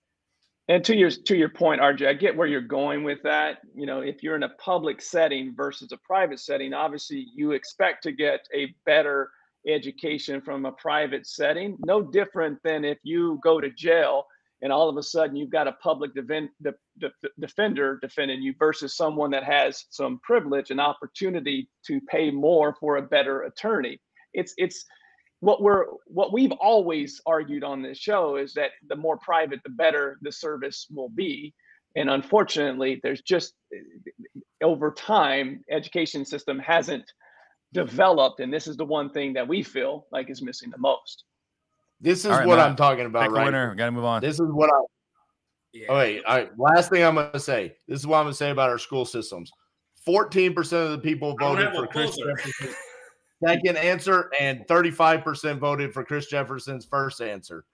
And to your to your point, RJ, I get where you're going with that. You know, if you're in a public setting versus a private setting, obviously you expect to get a better education from a private setting. No different than if you go to jail and all of a sudden you've got a public defend, de, de, defender defending you versus someone that has some privilege and opportunity to pay more for a better attorney. It's it's what we're what we've always argued on this show is that the more private the better the service will be and unfortunately there's just over time education system hasn't developed, and this is the one thing that we feel like is missing the most. This is right, what Matt, I'm talking about, right? Winner. Got to move on. This is what I. Yeah. Oh, wait, all right. Last thing I'm going to say. This is what I'm going to say about our school systems. 14% of the people voted for Chris Jefferson's second answer, and 35% voted for Chris Jefferson's first answer.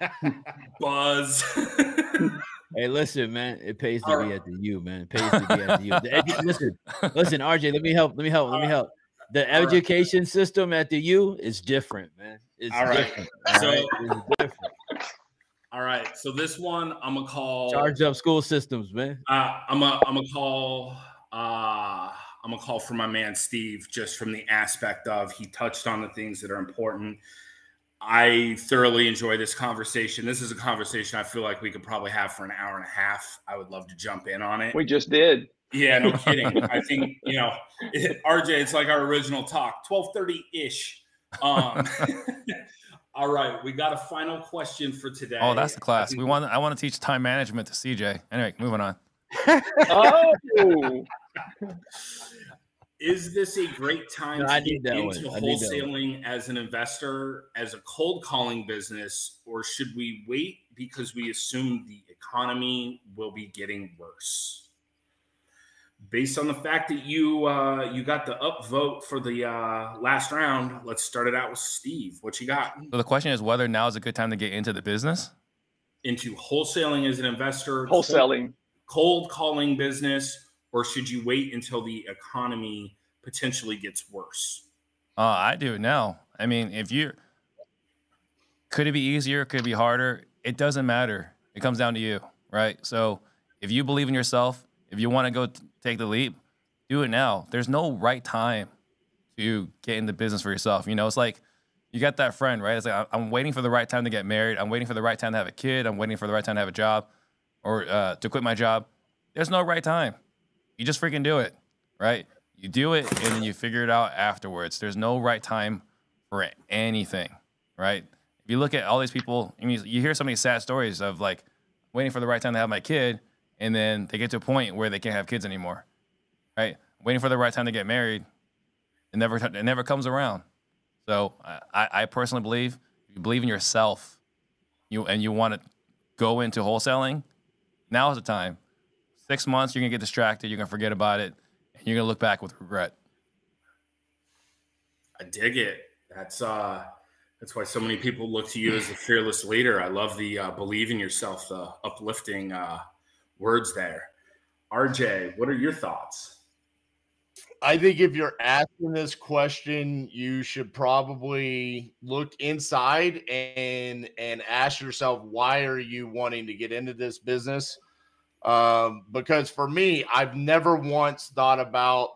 Buzz. Hey, listen, man. It pays to be at the U, man. It pays to be at the U. Edu- listen, listen, RJ. Let me help. Let me help. Let me help. The education right. system at the U is different, man. It's All right. different. so, It's different. All right. So this one, I'm gonna call charge up school systems, man. Uh, I'm a, I'm gonna call. Uh, I'm gonna call for my man Steve, just from the aspect of he touched on the things that are important. I thoroughly enjoy this conversation. This is a conversation I feel like we could probably have for an hour and a half. I would love to jump in on it. We just did. Yeah, no kidding. I think you know, it, RJ. It's like our original talk, twelve thirty ish. Um, all right, we got a final question for today. Oh, that's the class. We want. I want to teach time management to CJ. Anyway, moving on. oh. Is this a great time no, to get into wholesaling as an investor, as a cold calling business, or should we wait because we assume the economy will be getting worse? Based on the fact that you uh, you got the upvote for the uh, last round, let's start it out with Steve. What you got? So the question is whether now is a good time to get into the business, into wholesaling as an investor, wholesaling, cold, cold calling business or should you wait until the economy potentially gets worse? Uh, I do now. I mean, if you could it be easier? Could it be harder? It doesn't matter. It comes down to you, right? So if you believe in yourself, if you want to go t- take the leap, do it now. There's no right time to get into business for yourself. You know, it's like you got that friend, right? It's like I'm waiting for the right time to get married. I'm waiting for the right time to have a kid. I'm waiting for the right time to have a job or uh, to quit my job. There's no right time. You just freaking do it, right? You do it and then you figure it out afterwards. There's no right time for anything, right? If you look at all these people, I mean, you hear so many sad stories of like waiting for the right time to have my kid, and then they get to a point where they can't have kids anymore, right? Waiting for the right time to get married, it never it never comes around. So I, I personally believe you believe in yourself, you and you want to go into wholesaling, now is the time. Six months, you're gonna get distracted, you're gonna forget about it, and you're gonna look back with regret. I dig it. That's uh that's why so many people look to you as a fearless leader. I love the uh, believe in yourself, the uplifting uh, words there. RJ, what are your thoughts? I think if you're asking this question, you should probably look inside and and ask yourself why are you wanting to get into this business? Um, because for me, I've never once thought about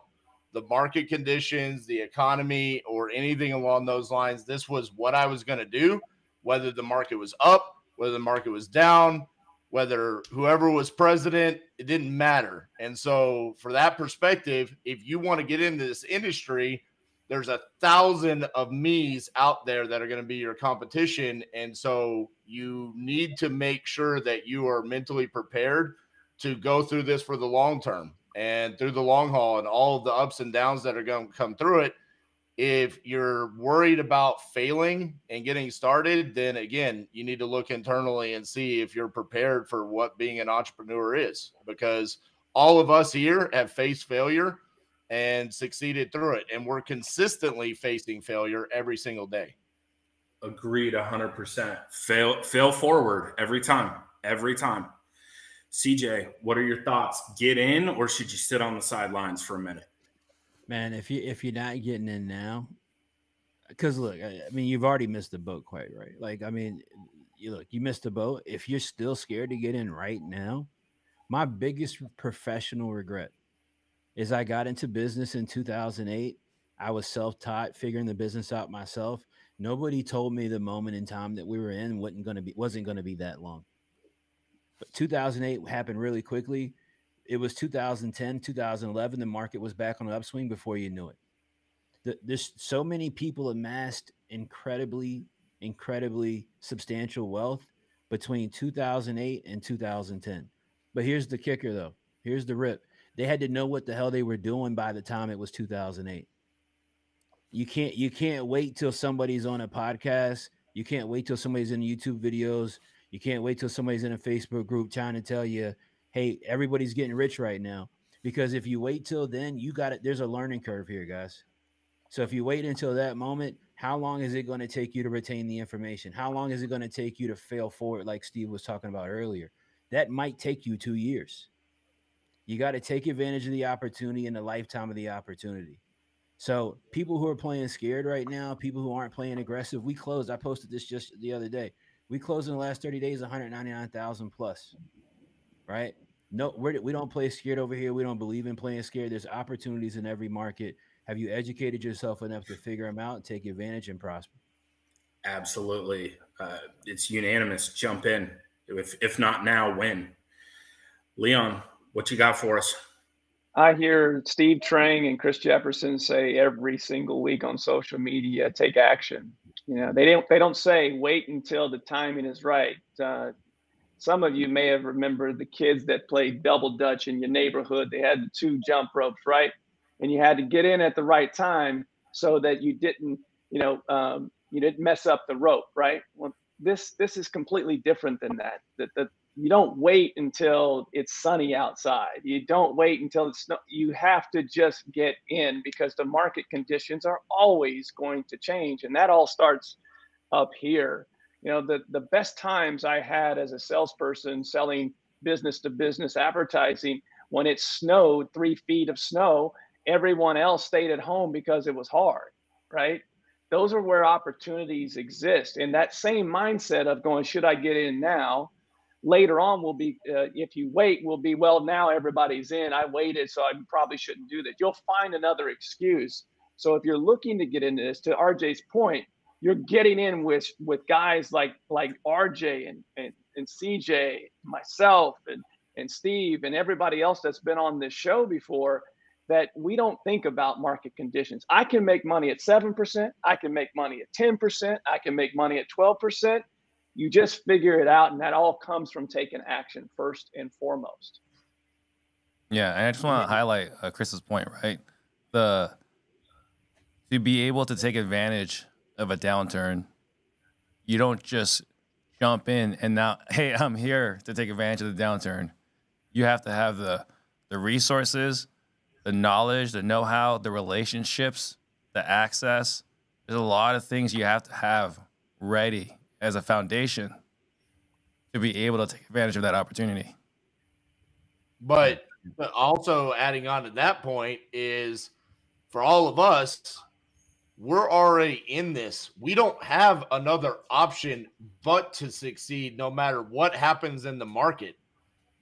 the market conditions, the economy, or anything along those lines. This was what I was going to do, whether the market was up, whether the market was down, whether whoever was president, it didn't matter. And so, for that perspective, if you want to get into this industry, there's a thousand of me's out there that are going to be your competition. And so, you need to make sure that you are mentally prepared to go through this for the long term and through the long haul and all of the ups and downs that are going to come through it. If you're worried about failing and getting started, then again, you need to look internally and see if you're prepared for what being an entrepreneur is because all of us here have faced failure and succeeded through it. And we're consistently facing failure every single day. Agreed 100%. Fail fail forward every time. Every time. CJ, what are your thoughts? Get in, or should you sit on the sidelines for a minute? Man, if you if you're not getting in now, because look, I, I, mean, you've already missed the boat, quite right. Like, I mean, you look, you missed the boat. If you're still scared to get in right now, my biggest professional regret is I got into business in 2008. I was self-taught, figuring the business out myself. Nobody told me the moment in time that we were in wasn't going to be wasn't going to be that long. But 2008 happened really quickly. It was 2010, 2011. The market was back on the upswing before you knew it. The, there's so many people amassed incredibly, incredibly substantial wealth between 2008 and 2010. But here's the kicker, though. Here's the rip. They had to know what the hell they were doing by the time it was 2008. You can't you can't wait till somebody's on a podcast. You can't wait till somebody's in YouTube videos. You can't wait till somebody's in a Facebook group trying to tell you, hey, everybody's getting rich right now. Because if you wait till then, you got it. There's a learning curve here, guys. So if you wait until that moment, how long is it going to take you to retain the information? How long is it going to take you to fail forward, like Steve was talking about earlier? That might take you two years. You got to take advantage of the opportunity and the lifetime of the opportunity. So people who are playing scared right now, people who aren't playing aggressive, we closed. I posted this just the other day. We closed in the last 30 days 199,000 plus, right? No, we're, we don't play scared over here. We don't believe in playing scared. There's opportunities in every market. Have you educated yourself enough to figure them out, take advantage, and prosper? Absolutely. Uh, it's unanimous. Jump in. If, if not now, when? Leon, what you got for us? I hear Steve Trang and Chris Jefferson say every single week on social media, take action. You know, they don't they don't say wait until the timing is right. Uh, some of you may have remembered the kids that played double dutch in your neighborhood. They had the two jump ropes, right? And you had to get in at the right time so that you didn't, you know, um, you didn't mess up the rope, right? Well, this this is completely different than that. That the you don't wait until it's sunny outside. You don't wait until it's snow. You have to just get in because the market conditions are always going to change, and that all starts up here. You know, the the best times I had as a salesperson selling business to business advertising when it snowed three feet of snow, everyone else stayed at home because it was hard, right? Those are where opportunities exist. And that same mindset of going, should I get in now? Later on will be uh, if you wait will be well now everybody's in i waited so i probably shouldn't do that you'll find another excuse so if you're looking to get into this to rj's point you're getting in with with guys like like rj and and, and cj myself and and Steve and everybody else that's been on this show before that we don't think about market conditions. I can make money at 7%, I can make money at 10%, I can make money at 12%. You just figure it out, and that all comes from taking action first and foremost. Yeah, and I just want to highlight uh, Chris's point, right? The to be able to take advantage of a downturn, you don't just jump in and now, hey, I'm here to take advantage of the downturn. You have to have the the resources, the knowledge, the know-how, the relationships, the access. There's a lot of things you have to have ready as a foundation to be able to take advantage of that opportunity. But, but also adding on to that point is for all of us, we're already in this. We don't have another option but to succeed no matter what happens in the market.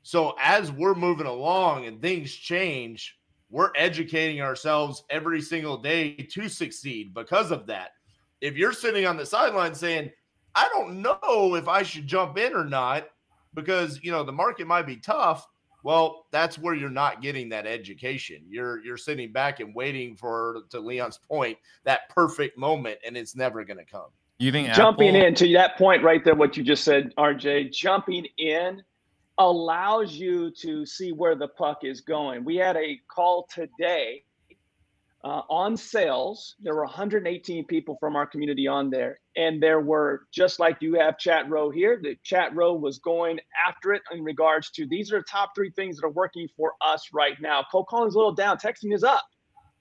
So as we're moving along and things change, we're educating ourselves every single day to succeed because of that. If you're sitting on the sideline saying, I don't know if I should jump in or not because, you know, the market might be tough, well, that's where you're not getting that education. You're you're sitting back and waiting for to Leon's point, that perfect moment and it's never going to come. You think jumping Apple- in to that point right there what you just said, RJ, jumping in allows you to see where the puck is going. We had a call today uh, on sales. There were 118 people from our community on there, and there were just like you have chat row here. The chat row was going after it in regards to these are the top three things that are working for us right now. Cold calling is a little down, texting is up,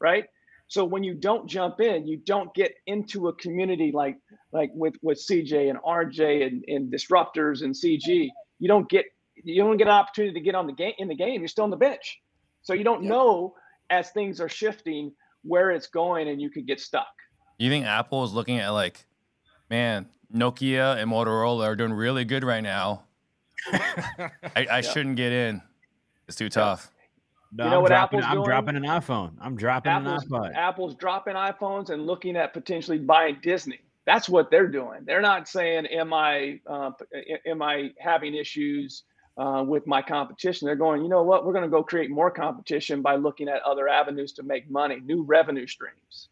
right? So when you don't jump in, you don't get into a community like like with with CJ and RJ and, and disruptors and CG. You don't get you don't get an opportunity to get on the game in the game. You're still on the bench, so you don't yep. know as things are shifting where it's going, and you could get stuck. You think Apple is looking at like, man, Nokia and Motorola are doing really good right now. I, I yeah. shouldn't get in. It's too tough. No, you know I'm what dropping, Apple's I'm doing? dropping an iPhone. I'm dropping Apple's, an iPhone. Apple's dropping iPhones and looking at potentially buying Disney. That's what they're doing. They're not saying, "Am I, uh, am I having issues uh, with my competition?" They're going, "You know what? We're going to go create more competition by looking at other avenues to make money, new revenue streams."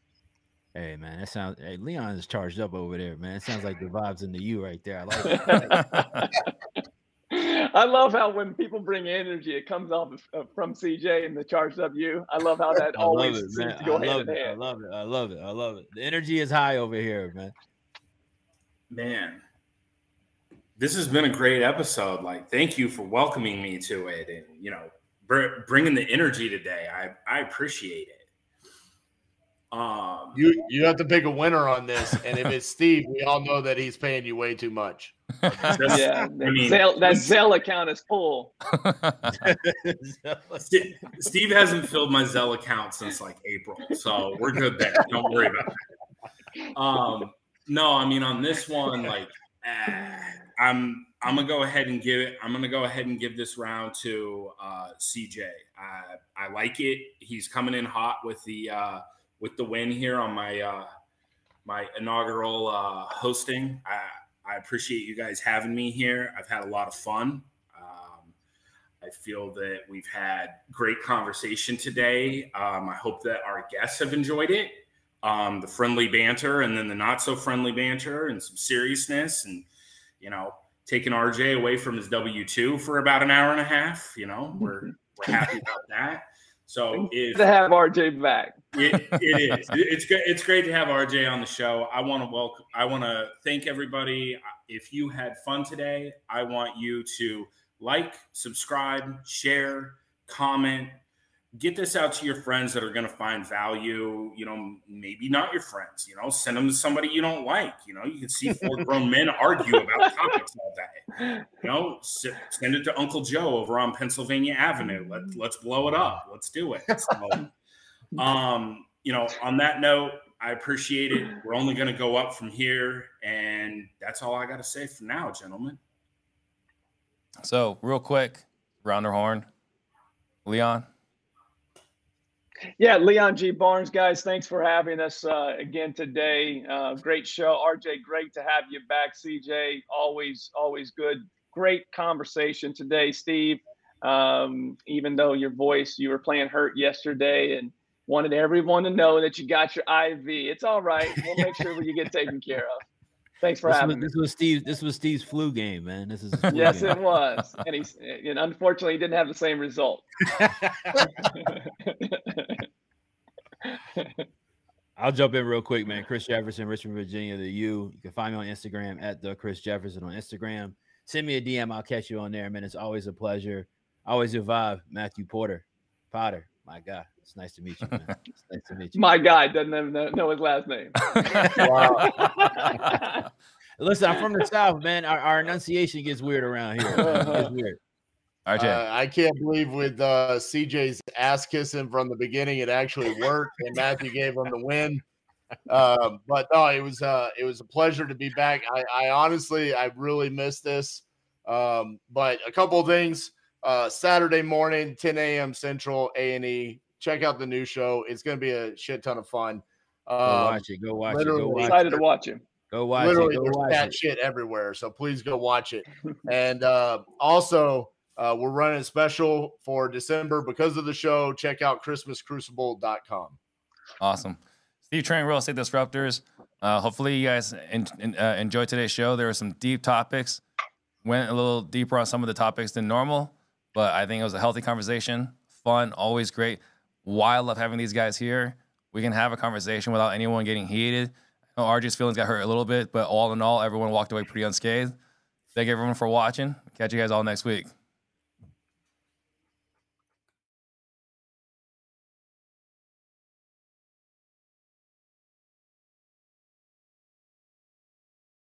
Hey man, that sounds. Hey, Leon is charged up over there, man. It sounds like the vibes in the U right there. I like it. I love how when people bring energy, it comes off of, from CJ and the charged up you. I love how that always it, seems to go I hand in hand. I love it. I love it. I love it. The energy is high over here, man. Man, this has been a great episode. Like, thank you for welcoming me to it, and you know, br- bringing the energy today. I I appreciate it. Um, you you have to pick a winner on this, and if it's Steve, we all know that he's paying you way too much. yeah, I mean, Zelle, that Zelle account is full. Steve hasn't filled my Zelle account since like April, so we're good there. Don't worry about it. Um, no, I mean on this one, like uh, I'm I'm gonna go ahead and give it. I'm gonna go ahead and give this round to uh, CJ. I like it. He's coming in hot with the. Uh, with the win here on my uh, my inaugural uh, hosting. I, I appreciate you guys having me here. I've had a lot of fun. Um, I feel that we've had great conversation today. Um, I hope that our guests have enjoyed it. Um, the friendly banter and then the not so friendly banter and some seriousness and you know taking RJ away from his W two for about an hour and a half. You know we're we're happy about that. So if to have RJ back, it, it is. It's great. It's great to have RJ on the show. I want to welcome. I want to thank everybody. If you had fun today, I want you to like, subscribe, share, comment, get this out to your friends that are going to find value. You know, maybe not your friends. You know, send them to somebody you don't like. You know, you can see four grown men argue about topics all day. You know, send it to Uncle Joe over on Pennsylvania Avenue. Let let's blow it up. Let's do it. So, um, you know, on that note, I appreciate it. We're only going to go up from here, and that's all I got to say for now, gentlemen. So, real quick, rounder horn, Leon. Yeah, Leon G. Barnes, guys, thanks for having us uh, again today. Uh, great show, RJ. Great to have you back, CJ. Always, always good. Great conversation today, Steve. Um, even though your voice, you were playing hurt yesterday and wanted everyone to know that you got your IV. It's all right. We'll make sure you get taken care of. Thanks for this having was, me. This was Steve. This was Steve's flu game, man. This is yes, game. it was, and he's and unfortunately he didn't have the same result. I'll jump in real quick, man. Chris Jefferson, Richmond, Virginia, the U. You can find me on Instagram at the Chris Jefferson on Instagram. Send me a DM. I'll catch you on there, man. It's always a pleasure. Always your vibe, Matthew Porter. Potter, my God. It's nice to meet you, man. It's nice to meet you. My guy doesn't even know, know his last name. Wow. Listen, I'm from the South, man. Our, our enunciation gets weird around here. It gets weird. RJ. Uh, I can't believe with uh, CJ's ass kissing from the beginning, it actually worked, and Matthew gave him the win. Um, but no, it was uh, it was a pleasure to be back. I, I honestly, I really missed this. Um, but a couple of things. Uh, Saturday morning, 10 a.m. Central, A and E. Check out the new show. It's going to be a shit ton of fun. Go Um, watch it. Go watch it. literally Go watch Excited it. to watch him. Go watch literally it. Go there's watch cat it. shit everywhere so please go watch it and uh also uh we're running a special for december because of the show check out christmascrucible.com Awesome. Steve Trang, Real Estate Disruptors. Uh, hopefully, you guys en- en- uh, enjoyed today's show. There were some deep topics. Went a little deeper on some of the topics than normal, but I think it was a healthy conversation. Fun, always great. Why I love having these guys here. We can have a conversation without anyone getting heated. I know RJ's feelings got hurt a little bit, but all in all, everyone walked away pretty unscathed. Thank everyone for watching. Catch you guys all next week.